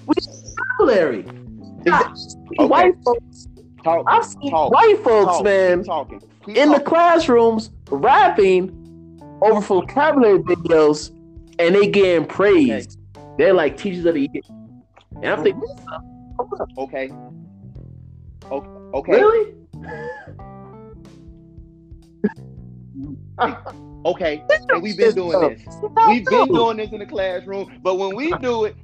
We got vocabulary. Seen Okay. White folks, Talk, I've seen talk, white folks, talk, man, talking. Keep in the classrooms rapping over vocabulary videos, and they getting praised. They're like teachers of the year, and I'm thinking, Okay. Okay. Okay. really? Okay. And we've been doing this. We've been doing this in the classroom, but when we do it,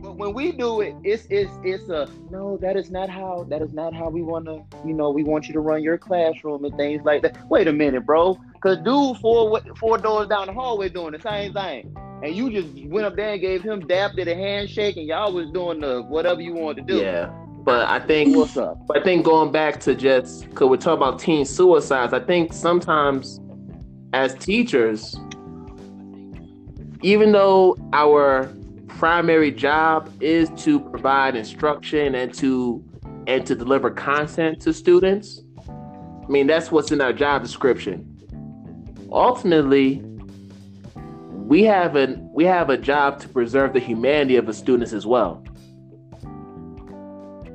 but when we do it, it's it's it's a no. That is not how. That is not how we want to. You know, we want you to run your classroom and things like that. Wait a minute, bro. Cause dude, four four doors down the hallway doing the same thing, and you just went up there and gave him dap, did a handshake, and y'all was doing the whatever you wanted to do. Yeah, but I think What's up? I think going back to just because we're talking about teen suicides, I think sometimes as teachers, even though our primary job is to provide instruction and to and to deliver content to students, I mean that's what's in our job description. Ultimately, we have an we have a job to preserve the humanity of the students as well.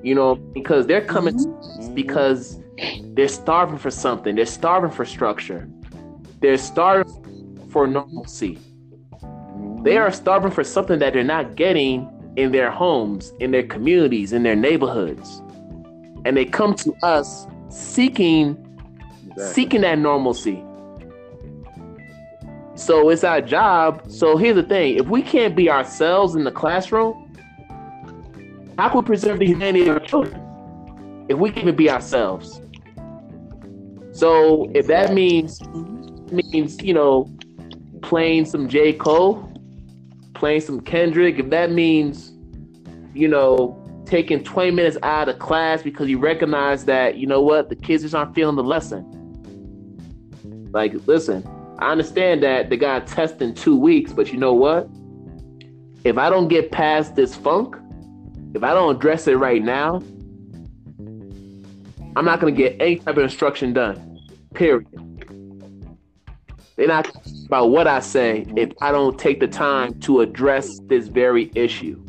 You know, because they're coming Mm-hmm. because they're starving for something. They're starving for structure. They're starving for normalcy. They are starving for something that they're not getting in their homes, in their communities, in their neighborhoods. And they come to us seeking seeking that normalcy. So it's our job. So here's the thing: if we can't be ourselves in the classroom, how can we preserve the humanity of our children? If we can't even be ourselves. So if that means means you know playing some J Cole, playing some Kendrick, if that means you know taking 20 minutes out of class because you recognize that you know what the kids just aren't feeling the lesson. Like, listen, I understand that they got a test in two weeks, but you know what? If I don't get past this funk, if I don't address it right now, I'm not gonna get any type of instruction done. Period. They're not about what I say if I don't take the time to address this very issue.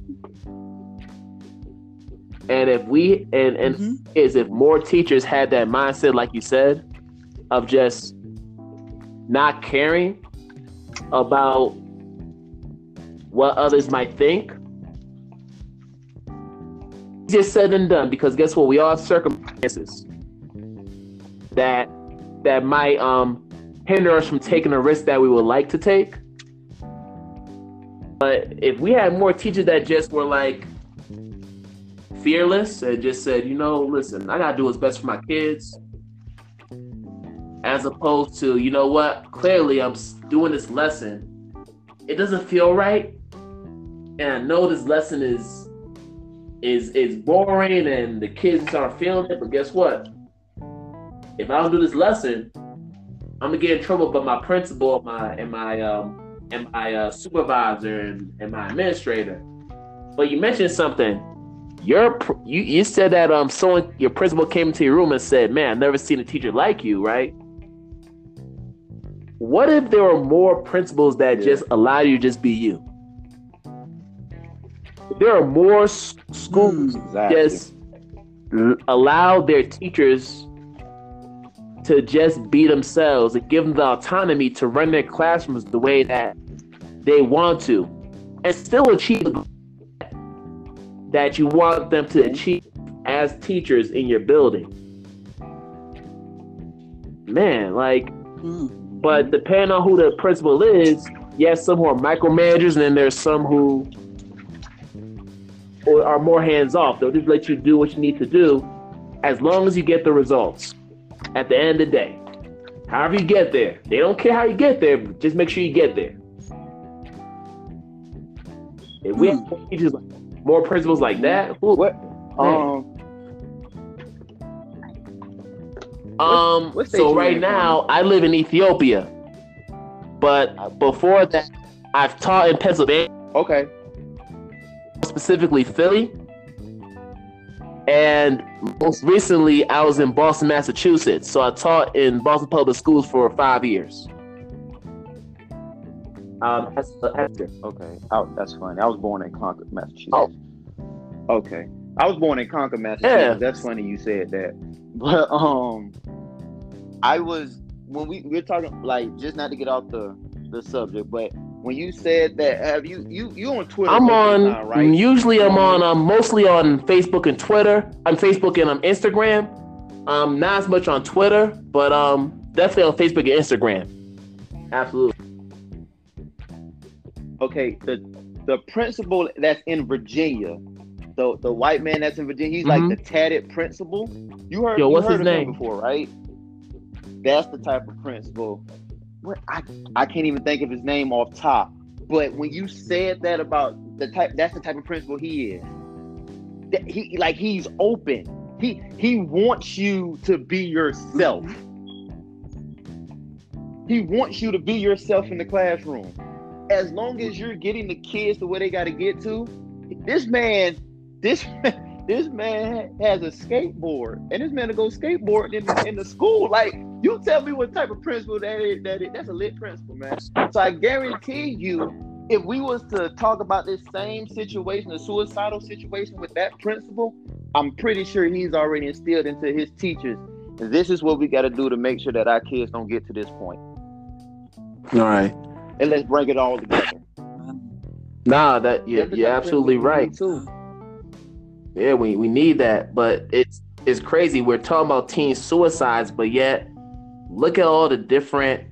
And if we and and Mhm. is if more teachers had that mindset, like you said, of just not caring about what others might think. Just said and done because guess what? We all have circumstances that that might um hinder us from taking a risk that we would like to take. But if we had more teachers that just were like fearless and just said, you know, listen, I gotta do what's best for my kids, as opposed to, you know what, clearly I'm doing this lesson, it doesn't feel right, and I know this lesson is is is boring and the kids aren't feeling it, but guess what? If I don't do this lesson, I'm gonna get in trouble But my principal, my and my um and my uh, supervisor and, and my administrator. But you mentioned something. Your you you said that um someone your principal came into your room and said, "Man, I've never seen a teacher like you." Right? What if there were more principals that Yeah. just allow you to just be you? There are more schools Exactly. just allow their teachers to just be themselves and give them the autonomy to run their classrooms the way that they want to and still achieve that you want them to achieve as teachers in your building. Man, like, Mm. but depending on who the principal is, yes, some who are micromanagers, and then there's some who or are more hands off. They'll just let you do what you need to do as long as you get the results at the end of the day. However you get there. They don't care how you get there, just make sure you get there. If we have more teachers, more principals like that, who- What? Um, Um. what state so right now, I live in Ethiopia, but before that, I've taught in Pennsylvania, okay. Specifically Philly, and most recently, I was in Boston, Massachusetts. So I taught in Boston Public Schools for five years. Um, as a actor. Okay. Oh, that's funny. I was born in Concord, Massachusetts. Oh. Okay. I was born in Concord, Massachusetts. Yeah. That's funny you said that. But um I was when we we're talking like just not to get off the the subject, but when you said that have you you you on Twitter I'm most of the on. time, right? Usually, I'm on. I'm mostly on Facebook and Twitter. I'm Facebook and I'm Instagram. Um, not as much on Twitter, but um, definitely on Facebook and Instagram. Absolutely. okay, the the principal that's in Virginia, the the white man that's in Virginia, he's Mhm. like the tatted principal. You heard Yo, you what's heard his name? before, right? That's the type of principal. What I I can't even think of his name off top. But when you said that about the type, that's the type of principal he is. That he like he's open. He he wants you to be yourself. Mm-hmm. He wants you to be yourself in the classroom. As long as you're getting the kids to where they got to get to, this man, this this man has a skateboard, and this man to go skateboard in the, in the school. Like you tell me what type of principal that is. That is that's a lit principal, man. So I guarantee you, if we was to talk about this same situation, a suicidal situation with that principal, I'm pretty sure he's already instilled into his teachers. This is what we got to do to make sure that our kids don't get to this point. All right. And let's bring it all together. Nah, that yeah, you're absolutely right. Too. Yeah, we, we need that, but it's it's crazy. We're talking about teen suicides, but yet look at all the different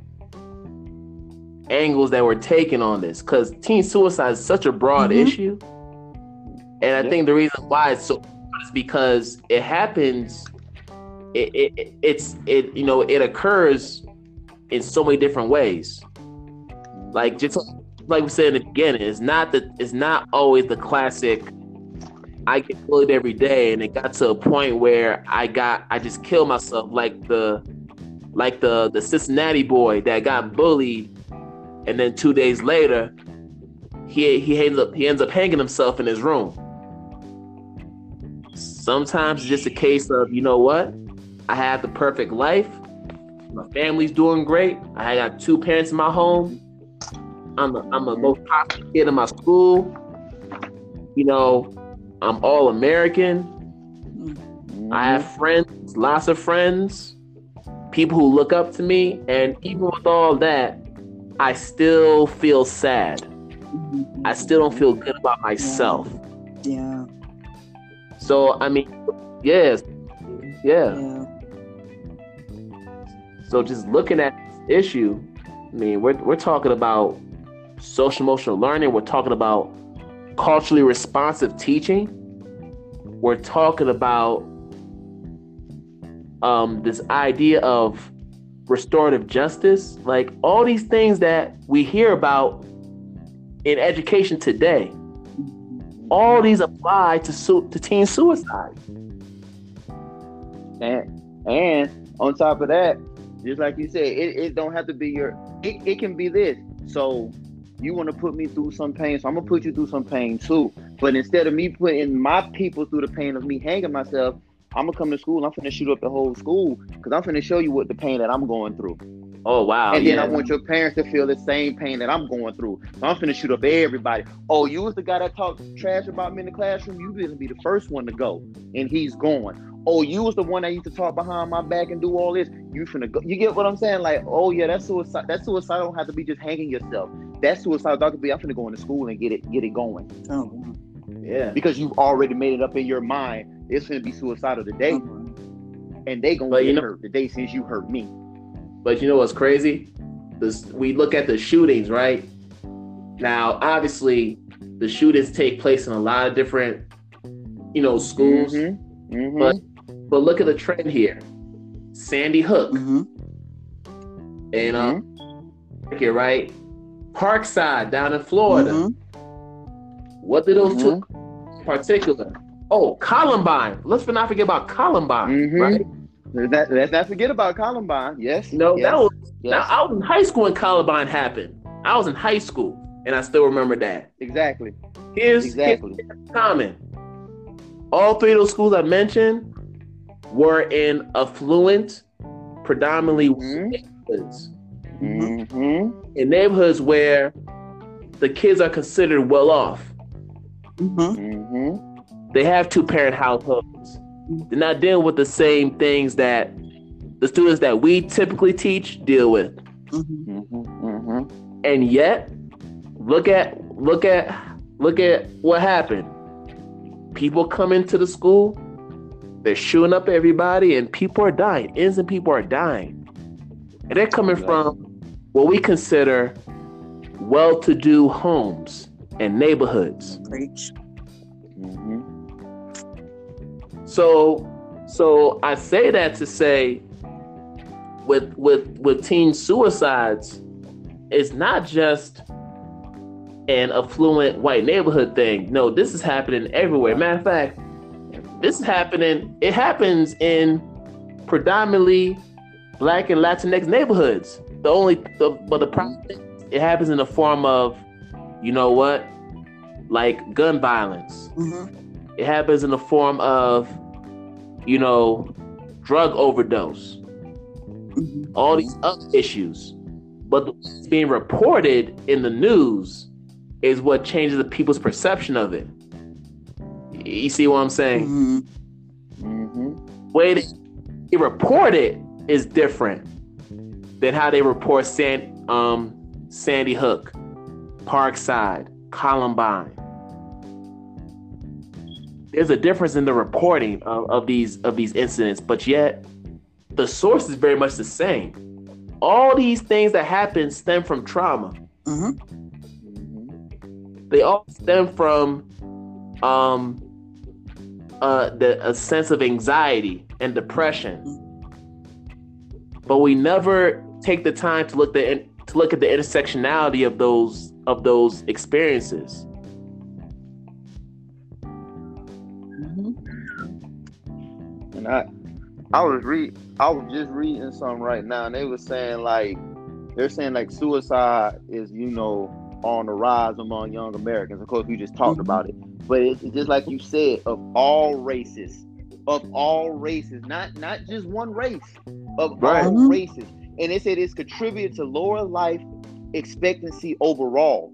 angles that we're taking on this. Because teen suicide is such a broad Mhm. issue, and I Yeah. think the reason why it's so is because it happens. It, it it's it you know it occurs in so many different ways. Like just like we said in the beginning, it's not the it's not always the classic. I get bullied every day, and it got to a point where I got I just killed myself, like the like the the Cincinnati boy that got bullied, and then two days later, he he ends up he ends up hanging himself in his room. Sometimes it's just a case of you know what, I have the perfect life. My family's doing great. I got two parents in my home. I'm a, I'm the most popular kid in my school. You know, I'm all American. I mm-hmm. have friends, lots of friends, people who look up to me, and even with all that, I still feel sad. I still don't feel good about myself. Yeah, So I mean, yes, yeah. yeah. So just looking at this issue, I mean, we're we're talking about social emotional learning. We're talking about culturally responsive teaching. We're talking about um, this idea of restorative justice, like all these things that we hear about in education today. All these apply to su- to teen suicide. And and on top of that, just like you said, it, it don't have to be your it, it can be this. So you want to put me through some pain, so I'm gonna put you through some pain too. But instead of me putting my people through the pain of me hanging myself, I'm gonna come to school. I'm gonna shoot up the whole school because I'm gonna show you what the pain that I'm going through. Oh wow! and then yeah. I want your parents to feel the same pain that I'm going through. So I'm finna shoot up everybody. Oh, you was the guy that talked trash about me in the classroom. You gonna be the first one to go, and he's going. Oh, you was the one that used to talk behind my back and do all this. You finna go. You get what I'm saying? Like, oh yeah, that's suicide. That suicide don't have to be just hanging yourself. That suicide could be I'm finna go into school and get it get it going Oh, wow. yeah. because you've already made it up in your mind. It's gonna be suicidal today, Uh-huh. and they gonna But get you know- hurt the day since you hurt me. But you know what's crazy? This we look at the shootings, right? Now, obviously, the shootings take place in a lot of different, you know, schools. Mhm. Mhm. But but look at the trend here. Sandy Hook Mhm. and um, okay, right? Parkside down in Florida. Mhm. What did those two particular? Oh, Columbine. Let's not forget about Columbine, Mhm. right? That, let's not forget about Columbine. Yes. No, yes, that was yes. now I was in high school when Columbine happened. I was in high school and I still remember that. exactly. Here's, Exactly. here's common. All three of those schools I mentioned were in affluent, predominantly Mhm. Neighborhoods. Mm-hmm. In neighborhoods where the kids are considered well off. Mhm. Mm-hmm. They have two parent households. They're not dealing with the same things that the students that we typically teach deal with. Mhm. Mm-hmm. Mm-hmm. And yet, look at look at look at what happened. People come into the school, they're shooting up everybody, and people are dying. Innocent people are dying. And they're coming from what we consider well-to-do homes and neighborhoods. Preach. Mm-hmm. So so I say that to say with with with teen suicides, it's not just an affluent white neighborhood thing. No, this is happening everywhere. Matter of fact, this is happening, it happens in predominantly black and Latinx neighborhoods. The only the but the problem it happens in the form of, you know what? Like gun violence. Mhm. It happens in the form of, you know, drug overdose, Mhm. all these other issues. But what's being reported in the news is what changes the people's perception of it. You see what I'm saying? Mhm. Mm-hmm. Way they they report it is different than how they report San, um, Sandy Hook, Parkside, Columbine. There's a difference in the reporting of, of these of these incidents, but yet the source is very much the same. All these things that happen stem from trauma. Mhm. Mm-hmm. They all stem from um, uh, the a sense of anxiety and depression. But we never take the time to look the to look at the intersectionality of those of those experiences. Mhm. And I, I was read, I was just reading something right now, and they were saying like, they're saying like suicide is you know on the rise among young Americans. Of course, we just talked Mhm. about it, but it's just like you said, of all races, of all races, not not just one race, of Right. all Mhm. races, and they said it's contributed to lower life expectancy overall.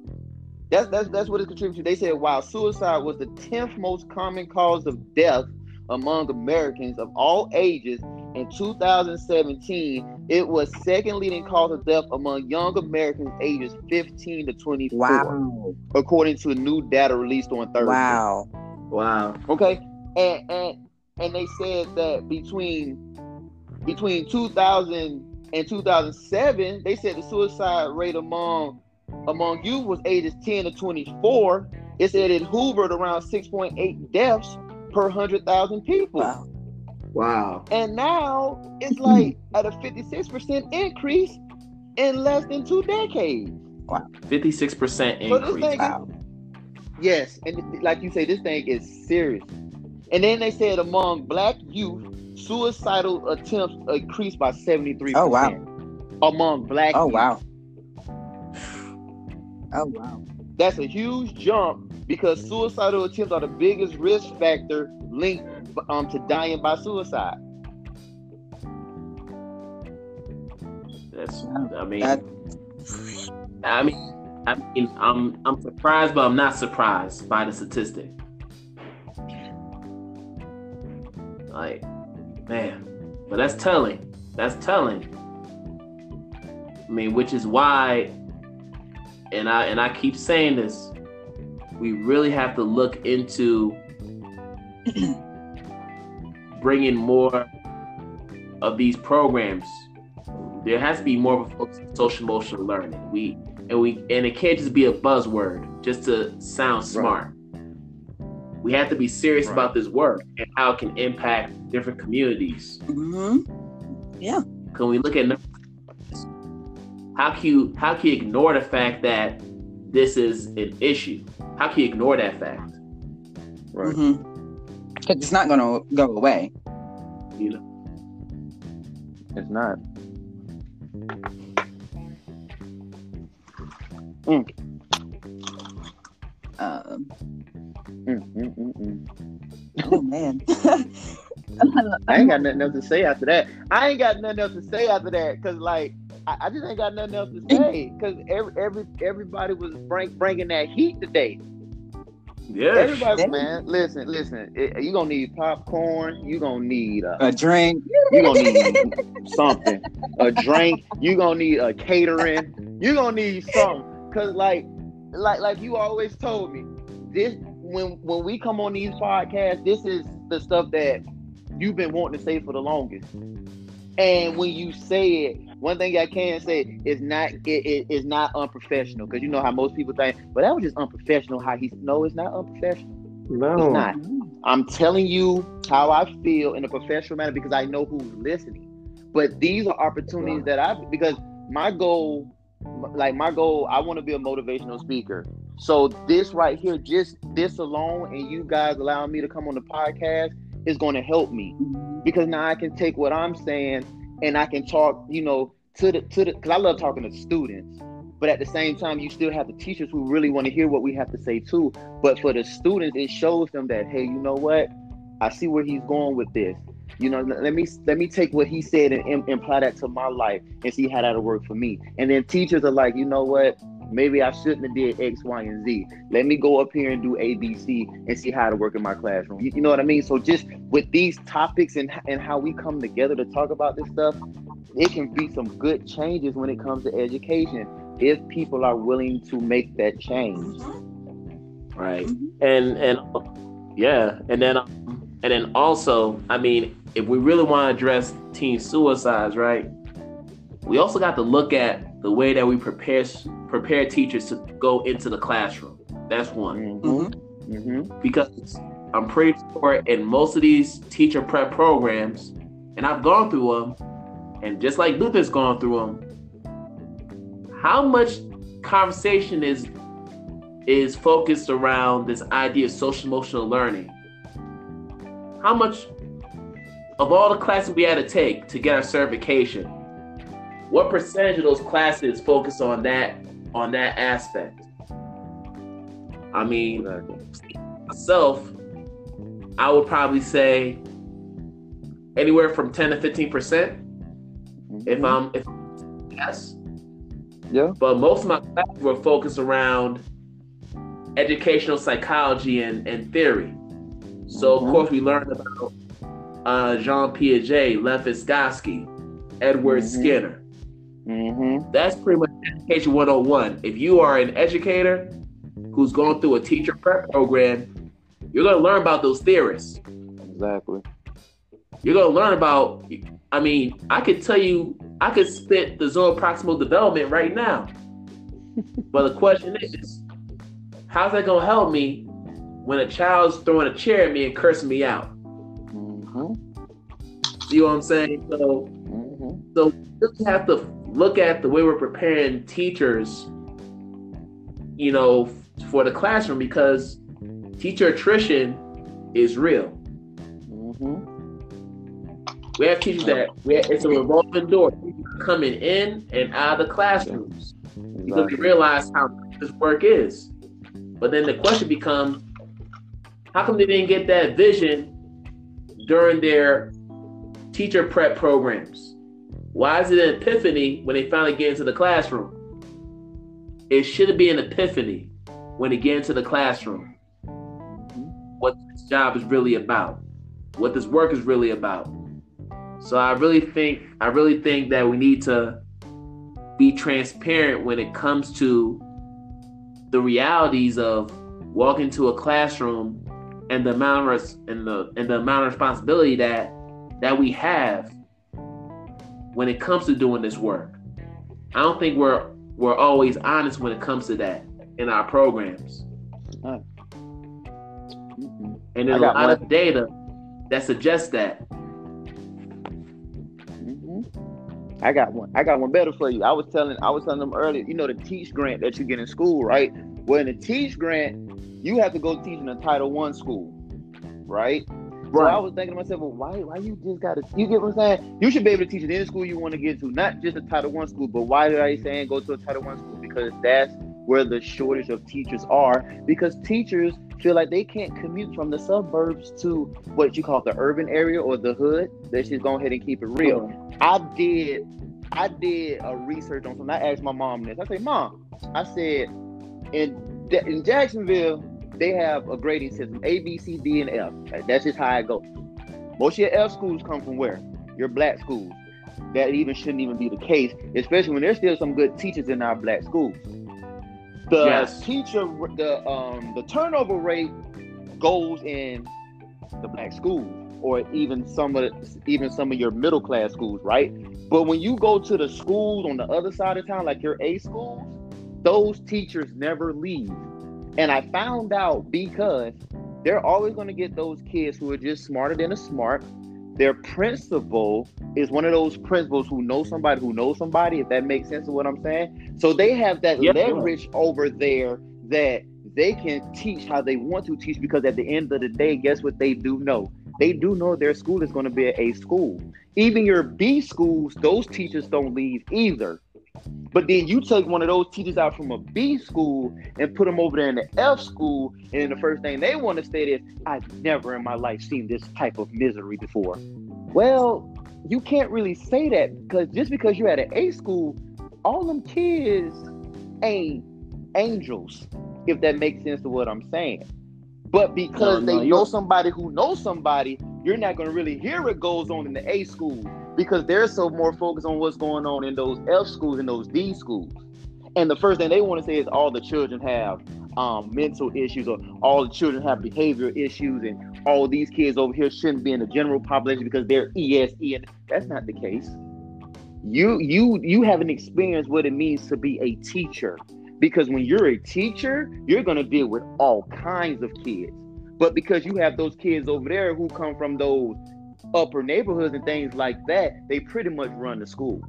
That's that's that's what it contributed. to. They said while suicide was the tenth most common cause of death among Americans of all ages in 2017, it was second leading cause of death among young Americans ages 15 to 24, Wow. according to new data released on Thursday. Wow. Wow. Okay, and and and they said that between between 2000 and 2007, they said the suicide rate among among youth was ages 10 to 24. It said it hovered around 6.8 deaths per 100,000 people. Wow. Wow. And now it's like at a 56% increase in less than two decades. Wow. 56% So this increase. is, Wow. yes, and like you say, this thing is serious. And then they said among black youth, suicidal attempts increased by 73%. Oh, wow. Among black Oh youth. wow. Oh wow. That's a huge jump because suicidal attempts are the biggest risk factor linked um, to dying by suicide. That's, Wow. I mean, That- I mean, I mean, I'm I'm surprised, but I'm not surprised by the statistic. Like, man, but that's telling. That's telling. I mean, which is why, and I and I keep saying this, we really have to look into bringing more of these programs there has to be more of a focus on social emotional learning. We and we and it can't just be a buzzword just to sound smart. We have to be serious Right. about this work and how it can impact different communities. hmm Yeah. Can we look at how can you how can you ignore the fact that this is an issue? How can you ignore that fact? Right. hmm it's not gonna go away. You know, It's not. Um, Mm, mm, mm, oh man. I ain't got nothing else to say after that. I ain't got nothing else to say after that because, like, I, I just ain't got nothing else to say because every, every everybody was bring, bringing that heat today. yeah. Everybody, Yeah. man, listen, listen. It, you gonna need popcorn. You gonna need uh, A drink. you gonna need something, a drink. You gonna need a catering. You gonna need something because, like, like, like you always told me, this when when we come on these podcasts, this is the stuff that you've been wanting to say for the longest. And when you say it, one thing I can say is not it, it is not unprofessional because you know how most people think, but that was just unprofessional. How he no, it's not unprofessional. No, it's not. I'm telling you how I feel in a professional manner because I know who's listening. But these are opportunities that I because my goal, like my goal, I want to be a motivational speaker. So this right here, just this alone, and you guys allowing me to come on the podcast is going to help me because now I can take what I'm saying and I can talk, you know, to the to the because I love talking to students. But at the same time, you still have the teachers who really want to hear what we have to say too. But for the students, it shows them that hey, you know what? I see where he's going with this. You know, let me let me take what he said and im- imply that to my life and see how that'll work for me. And then teachers are like, you know what? Maybe I shouldn't have did X, Y, and Z. Let me go up here and do A, B, C, and see how to work in my classroom. You, you know what I mean? So just with these topics and and how we come together to talk about this stuff, it can be some good changes when it comes to education if people are willing to make that change. right mm-hmm. and and yeah and then and then also i mean if we really want to address teen suicides right we also got to look at the way that we prepare prepare teachers to go into the classroom that's one Mm-hmm. Mm-hmm. because i'm pretty sure in most of these teacher prep programs and i've gone through them and just like luther's gone through them how much conversation is is focused around this idea of social emotional learning. How much of all the classes we had to take to get our certification, what percentage of those classes focus on that on that aspect? I mean, myself, I would probably say anywhere from 10 to 15 percent if I'm if yes. Yeah. But most of my classes were focused around educational psychology and, and theory. So of Mhm. course we learned about uh, Jean Piaget, Lev Vygotsky, Edward Mhm. Skinner. Mm-hmm. That's pretty much education 101. If you are an educator who's going through a teacher prep program, you're going to learn about those theorists. Exactly. You're going to learn about, I mean, I could tell you, I could spit the zone proximal development right now. but the question is, how's that gonna help me when a child's throwing a chair at me and cursing me out? Mm-hmm. See what I'm saying? So, Mm-hmm. so we just have to look at the way we're preparing teachers, you know, for the classroom because teacher attrition is real. Mm-hmm. We have teachers that we have, it's a revolving door, coming in and out of the classrooms because we realize how this work is. But then the question becomes, how come they didn't get that vision during their teacher prep programs? Why is it an epiphany when they finally get into the classroom? It should be an epiphany when they get into the classroom. What this job is really about, what this work is really about. So I really think I really think that we need to be transparent when it comes to the realities of walking to a classroom and the amount of and the and the amount of responsibility that that we have when it comes to doing this work. I don't think we're we're always honest when it comes to that in our programs. And there's a lot one. of data that suggests that. Mhm. I got one. I got one better for you. I was telling I was telling them earlier, you know the teach grant that you get in school, right? Well in the teach grant, you have to go teach in a Title One school, right? So I was thinking to myself, well, why why you just gotta you get what I'm saying? You should be able to teach at any school you want to get to, not just a Title One school, but why did I saying go to a Title One school? Because that's where the shortage of teachers are, because teachers feel like they can't commute from the suburbs to what you call the urban area or the hood. Let's just go ahead and keep it real. I did I did a research on something. I asked my mom this. I said, Mom, I said in in Jacksonville, they have a grading system, A, B, C, D, and F. That's just how it goes. Most of your F schools come from where? Your black schools. That even shouldn't even be the case, especially when there's still some good teachers in our black schools. The Yes. teacher, the um, the turnover rate goes in the black schools, or even some of the, even some of your middle class schools, right? But when you go to the schools on the other side of town, like your A schools, those teachers never leave. And I found out because they're always going to get those kids who are just smarter than a smart. Their principal is one of those principals who knows somebody who knows somebody, if that makes sense of what I'm saying. So they have that leverage over there that they can teach how they want to teach because at the end of the day, guess what they do know? They do know their school is going to be A school. Even your B schools, those teachers don't leave either. But then you take one of those teachers out from a B school and put them over there in the F school, and the first thing they want to say is, I've never in my life seen this type of misery before. Well, you can't really say that because just because you're at an A school, all them kids ain't angels, if that makes sense to what I'm saying. But because No, no, they know somebody who knows somebody, you're not going to really hear what goes on in the A school because they're so more focused on what's going on in those F schools and those D schools. And the first thing they want to say is all the children have um, mental issues or all the children have behavioral issues and all these kids over here shouldn't be in the general population because they're ESE and that's not the case. You you you haven't experienced what it means to be a teacher because when you're a teacher, you're going to deal with all kinds of kids. But because you have those kids over there who come from those upper neighborhoods and things like that, they pretty much run the school.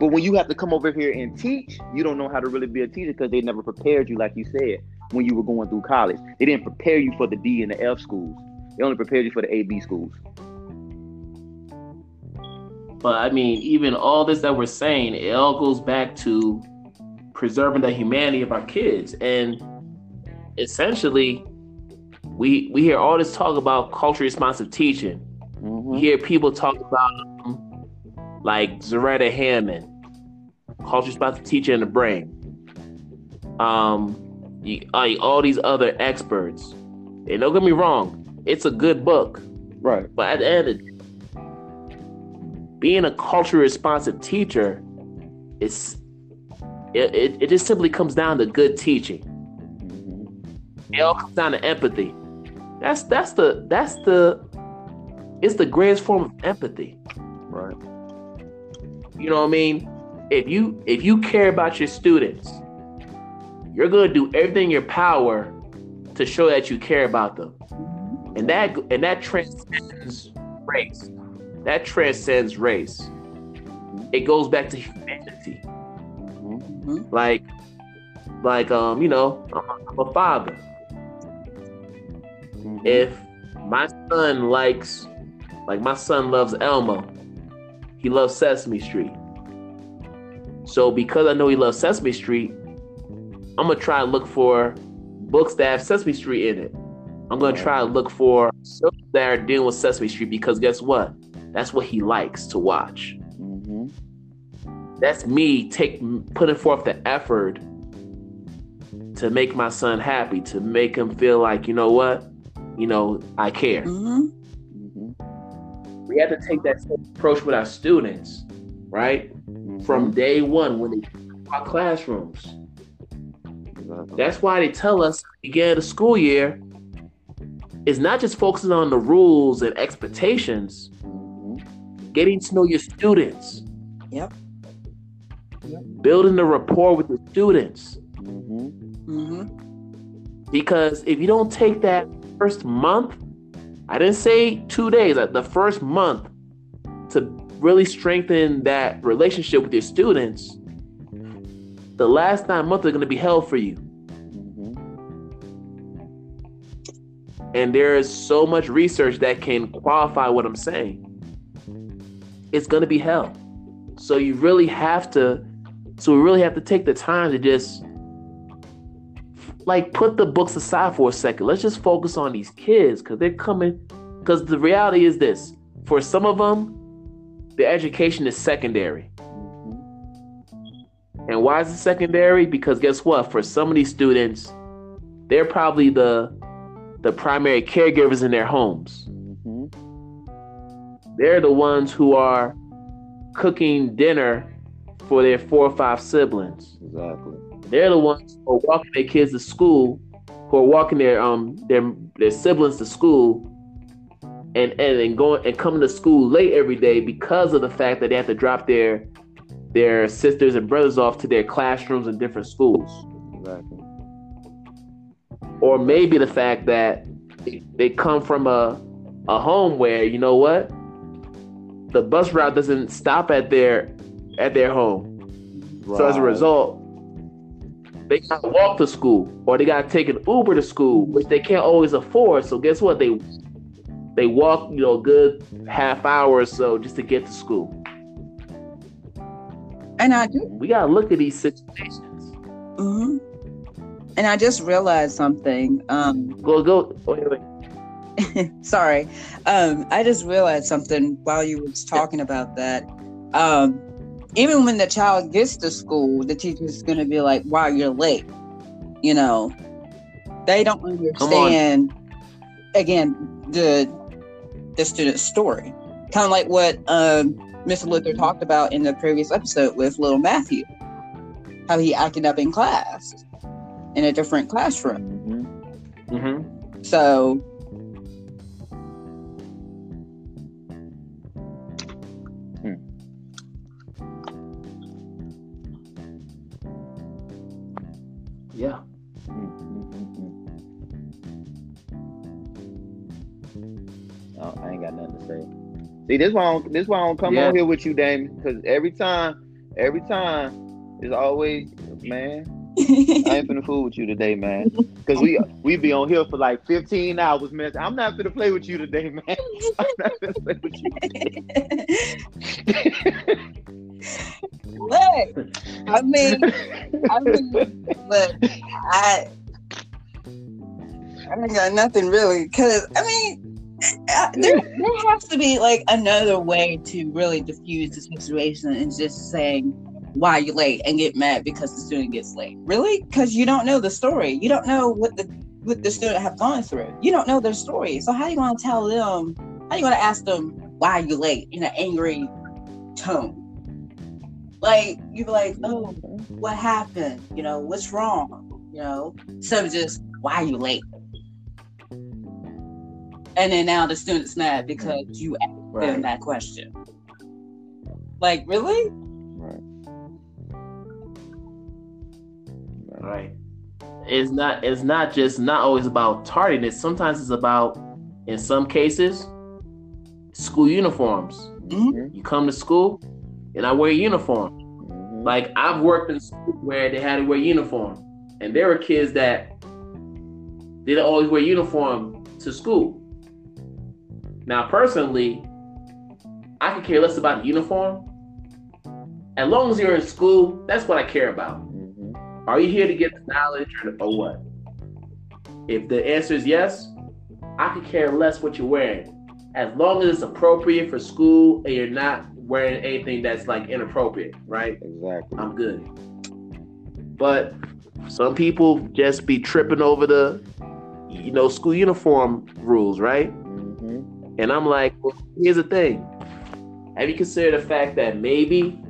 But when you have to come over here and teach, you don't know how to really be a teacher because they never prepared you, like you said, when you were going through college. They didn't prepare you for the D and the F schools. They only prepared you for the A B schools. But I mean, even all this that we're saying, it all goes back to preserving the humanity of our kids. And essentially, we we hear all this talk about culturally responsive teaching. Mm-hmm. You hear people talk about um, like Zaretta Hammond, culturally responsive teacher in the brain. Um, you, like all these other experts. And don't get me wrong, it's a good book. Right. But at the end of being a culturally responsive teacher, it's it, it, it just simply comes down to good teaching. Mm-hmm. It all comes down to empathy. That's that's the that's the it's the greatest form of empathy. Right. You know what I mean? If you if you care about your students, you're gonna do everything in your power to show that you care about them. Mhm. And that and that transcends race. That transcends race. It goes back to humanity. Mhm. Mhm. Like like um, you know, I'm a father. Mhm. if my son likes like my son loves Elmo, he loves Sesame Street. So because I know he loves Sesame Street, I'm gonna try to look for books that have Sesame Street in it. I'm gonna try to look for shows that are dealing with Sesame Street because guess what? That's what he likes to watch. Mhm. That's me take putting forth the effort to make my son happy, to make him feel like, you know what? You know, I care. Mhm. Mhm. we have to take that same approach with our students, right? From day one when they come to our classrooms. That's why they tell us at the beginning of the school year is not just focusing on the rules and expectations, Mhm. getting to know your students. Yep. Building the rapport with the students. Mhm. Mhm. Because if you don't take that first month, I didn't say two days, like the first month to really strengthen that relationship with your students, the last nine months are going to be hell for you. Mhm. And there is so much research that can qualify what I'm saying. It's going to be hell. So you really have to, so we really have to take the time to just like put the books aside for a second. Let's just focus on these kids because they're coming. Because the reality is this for some of them, the education is secondary. And why is it secondary? Because guess what? For some of these students, they're probably the the primary caregivers in their homes. Mhm. They're the ones who are cooking dinner for their four or five siblings. Exactly. They're the ones who are walking their kids to school, who are walking their um their their siblings to school, and and, and going and coming to school late every day because of the fact that they have to drop their their sisters and brothers off to their classrooms in different schools. Exactly. or maybe the fact that they come from a a home where you know what the bus route doesn't stop at their at their home so as a result they gotta walk to school or they gotta take an uber to school which they can't always afford so guess what they they walk you know a good half hour or so just to get to school And I do. we gotta look at these situations hmm And I just realized something. Um, go go wait, wait. sorry. Um, I just realized something while you was talking about that. Um, even when the child gets to school, the teacher's going to be like, "Wow, you're late." You know, they don't understand. Again, the the student's story, kind of like what um, Mr. Luther talked about in the previous episode with little Matthew, how he acted up in class in a different classroom. Mhm. mm-hmm. So ain't got nothing to say. See, this why I don't, this why I don't come Yeah. on here with you, Damon, because every time, every time, it's always, man. I ain't finna fool with you today, man. Because we we be on here for like 15 hours, man. I'm not finna play with you today, man. I'm not finna play with you. look, I mean, I mean, look, I, I ain't got nothing really, because I mean, Uh, there there has to be like another way to really diffuse the situation and just saying why you late and get mad because the student gets late. Really? Because you don't know the story. You don't know what the what the student have gone through. You don't know their story. So how you gonna tell them? How you gonna ask them why you late in an angry tone? Like you're like, oh, what happened? You know, what's wrong? You know, so just why you late? And then now the student's mad because you asked them that question. Like, really? Right. right it's not it's not just not always about tardiness. Sometimes it's about, in some cases, school uniforms. Mhm. You come to school, and I wear a uniform. Mhm. Like I've worked in school where they had to wear uniform, and there were kids that didn't always wear uniform to school. Now, personally, I could care less about the uniform. As long as you're in school, that's what I care about. Mhm. Are you here to get the knowledge or, or what? If the answer is yes, I could care less what you're wearing. As long as it's appropriate for school and you're not wearing anything that's like inappropriate, right? Exactly. I'm good. But some people just be tripping over the you know school uniform rules, right? And I'm like, well, here's the thing. Have you considered the fact that maybe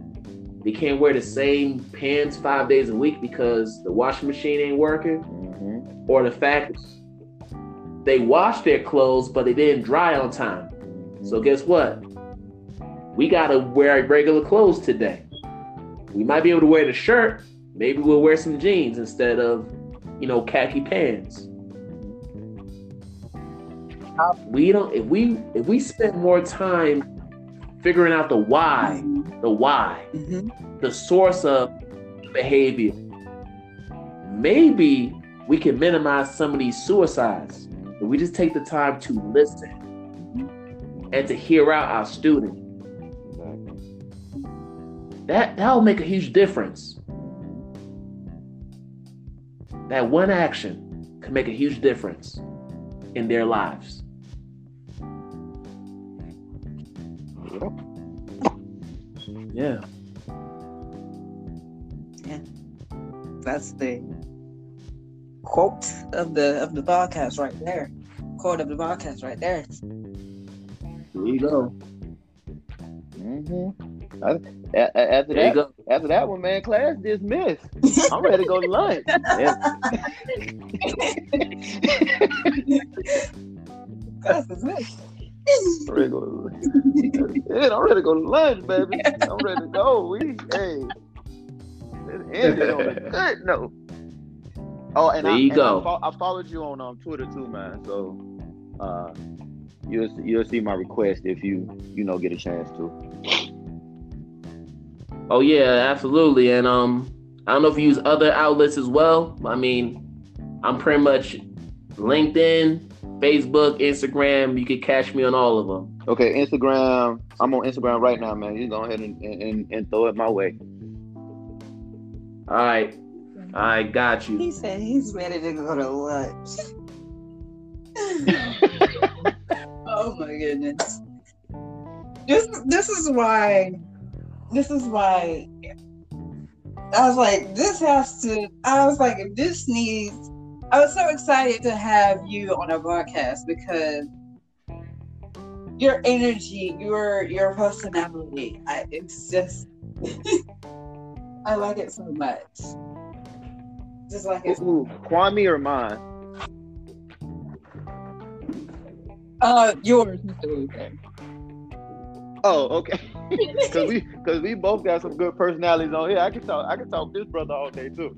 they can't wear the same pants five days a week because the washing machine ain't working? Mhm. Or the fact they washed their clothes but they didn't dry on time. So guess what? We gotta wear regular clothes today. We might be able to wear the shirt. Maybe we'll wear some jeans instead of, you know, khaki pants. We don't. If we if we spend more time figuring out the why, the why, Mhm. the source of behavior, maybe we can minimize some of these suicides. If we just take the time to listen and to hear out our student, that that'll make a huge difference. That one action can make a huge difference in their lives. Yep. Yeah. That's the quote of the of the podcast right there. Quote of the podcast right there. There you go. Mhm. I- a- a- After There that, after that one, man, class dismissed. I'm ready to go to lunch. Yeah. That's the thing. I'm ready to go yeah, I'm ready to go to lunch, baby. I'm ready to go. We hey, let's end it on a good note. Oh, and There I, you and go. I, fo- I followed you on um, Twitter too, man. So uh, you'll you'll see my request if you you know get a chance to. Oh yeah, absolutely. And um, I don't know if you use other outlets as well. I mean, I'm pretty much LinkedIn, Facebook, Instagram. You can catch me on all of them. Okay, Instagram. I'm on Instagram right now, man. You go ahead and, and, and throw it my way. All right, I got you. He said he's ready to go to lunch. oh my goodness. This this is why this is why I was like, this has to I was like, this needs I was so excited to have you on our broadcast because your energy, your your personality, I, it's just I like it so much. Just like it. Ooh, Kwame or mine? Uh, yours, Mr. Luther. Oh, okay. Cause we, cause we both got some good personalities on here. I can talk, I can talk this brother all day too.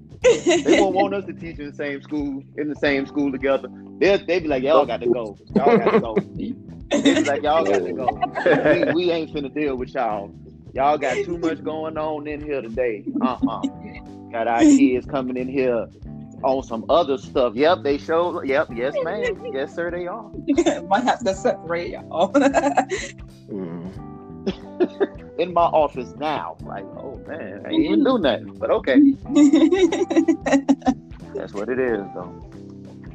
They won't want us to teach in the same school, in the same school together. They they be like, y'all got to go, y'all got to go. They be like, y'all got to go. We, we ain't finna deal with y'all. Y'all got too much going on in here today. Uh uh Got our kids coming in here on some other stuff. Yep, they show. Yep, yes, ma'am. Yes, sir, they are. Might have to separate y'all. Mm. In my office now. Like, oh man, I ain't do nothing. But okay, that's what it is, though.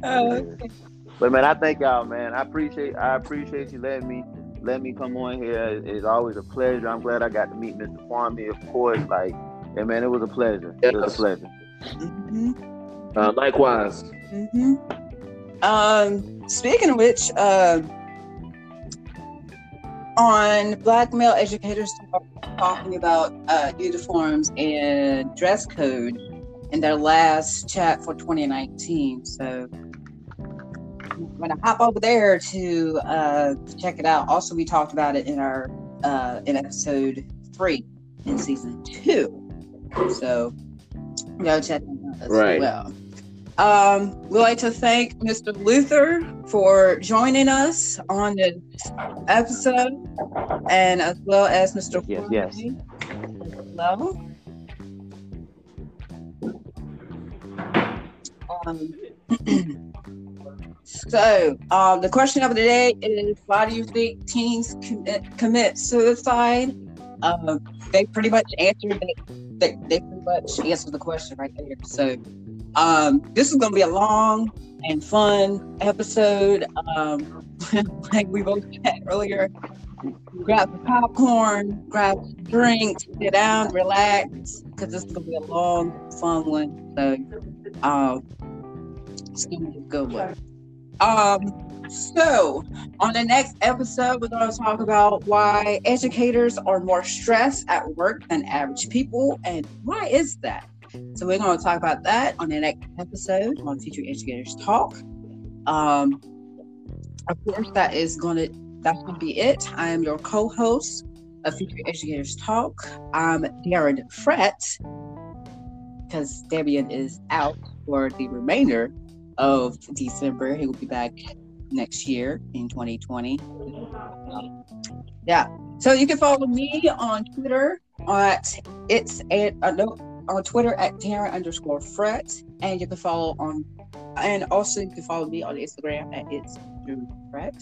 Uh, But man, I thank y'all, man. I appreciate I appreciate you letting me let me come on here. It's always a pleasure. I'm glad I got to meet Mr. Kwame, of course. Like, yeah, man, it was a pleasure. It was a pleasure. mhm, Uh, likewise. mhm. Um, speaking of which, uh, on Black Male Educators talking about uh, uniforms and dress code in their last chat for 2019. So I'm gonna hop over there to uh, check it out. Also, we talked about it in our uh, in episode three in season two. So go check that out as Right. well. Um, we'd like to thank Mr. Luther for joining us on this episode, and as well as Mr. Yes, yes. Hello. Um, so, um, the question of the day is: Why do you think teens commit, commit suicide? Um, they pretty much answered. They, they, they pretty much answered the question right there. So, um, this is going to be a long and fun episode. Um, like we both said earlier, grab the popcorn, grab drinks, sit down, relax, because this is going to be a long, fun one. So, um, it's going to be a good one. Um, so, on the next episode, we're going to talk about why educators are more stressed at work than average people, and why is that? So we're going to talk about that on the next episode on Future Educators Talk. Um, of course, that is going to that's going to be it. I am your co-host of Future Educators Talk. I'm Daren Frett because Damian is out for the remainder of December. He will be back next year in 2020. Yeah. So you can follow me on Twitter at it's a, a no, on Twitter at Tara underscore fret, and you can follow on, and also you can follow me on Instagram at it's Drew fret.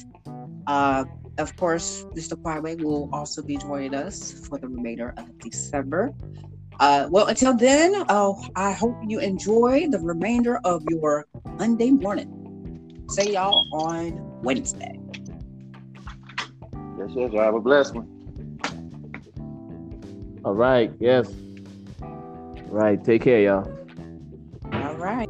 Uh, of course, Mr. Kwame will also be joining us for the remainder of December. Uh, well, until then, uh, I hope you enjoy the remainder of your Monday morning. See y'all on Wednesday. Yes, yes. Have a blessed one. All right. Yes. Right. Take care, y'all. All right.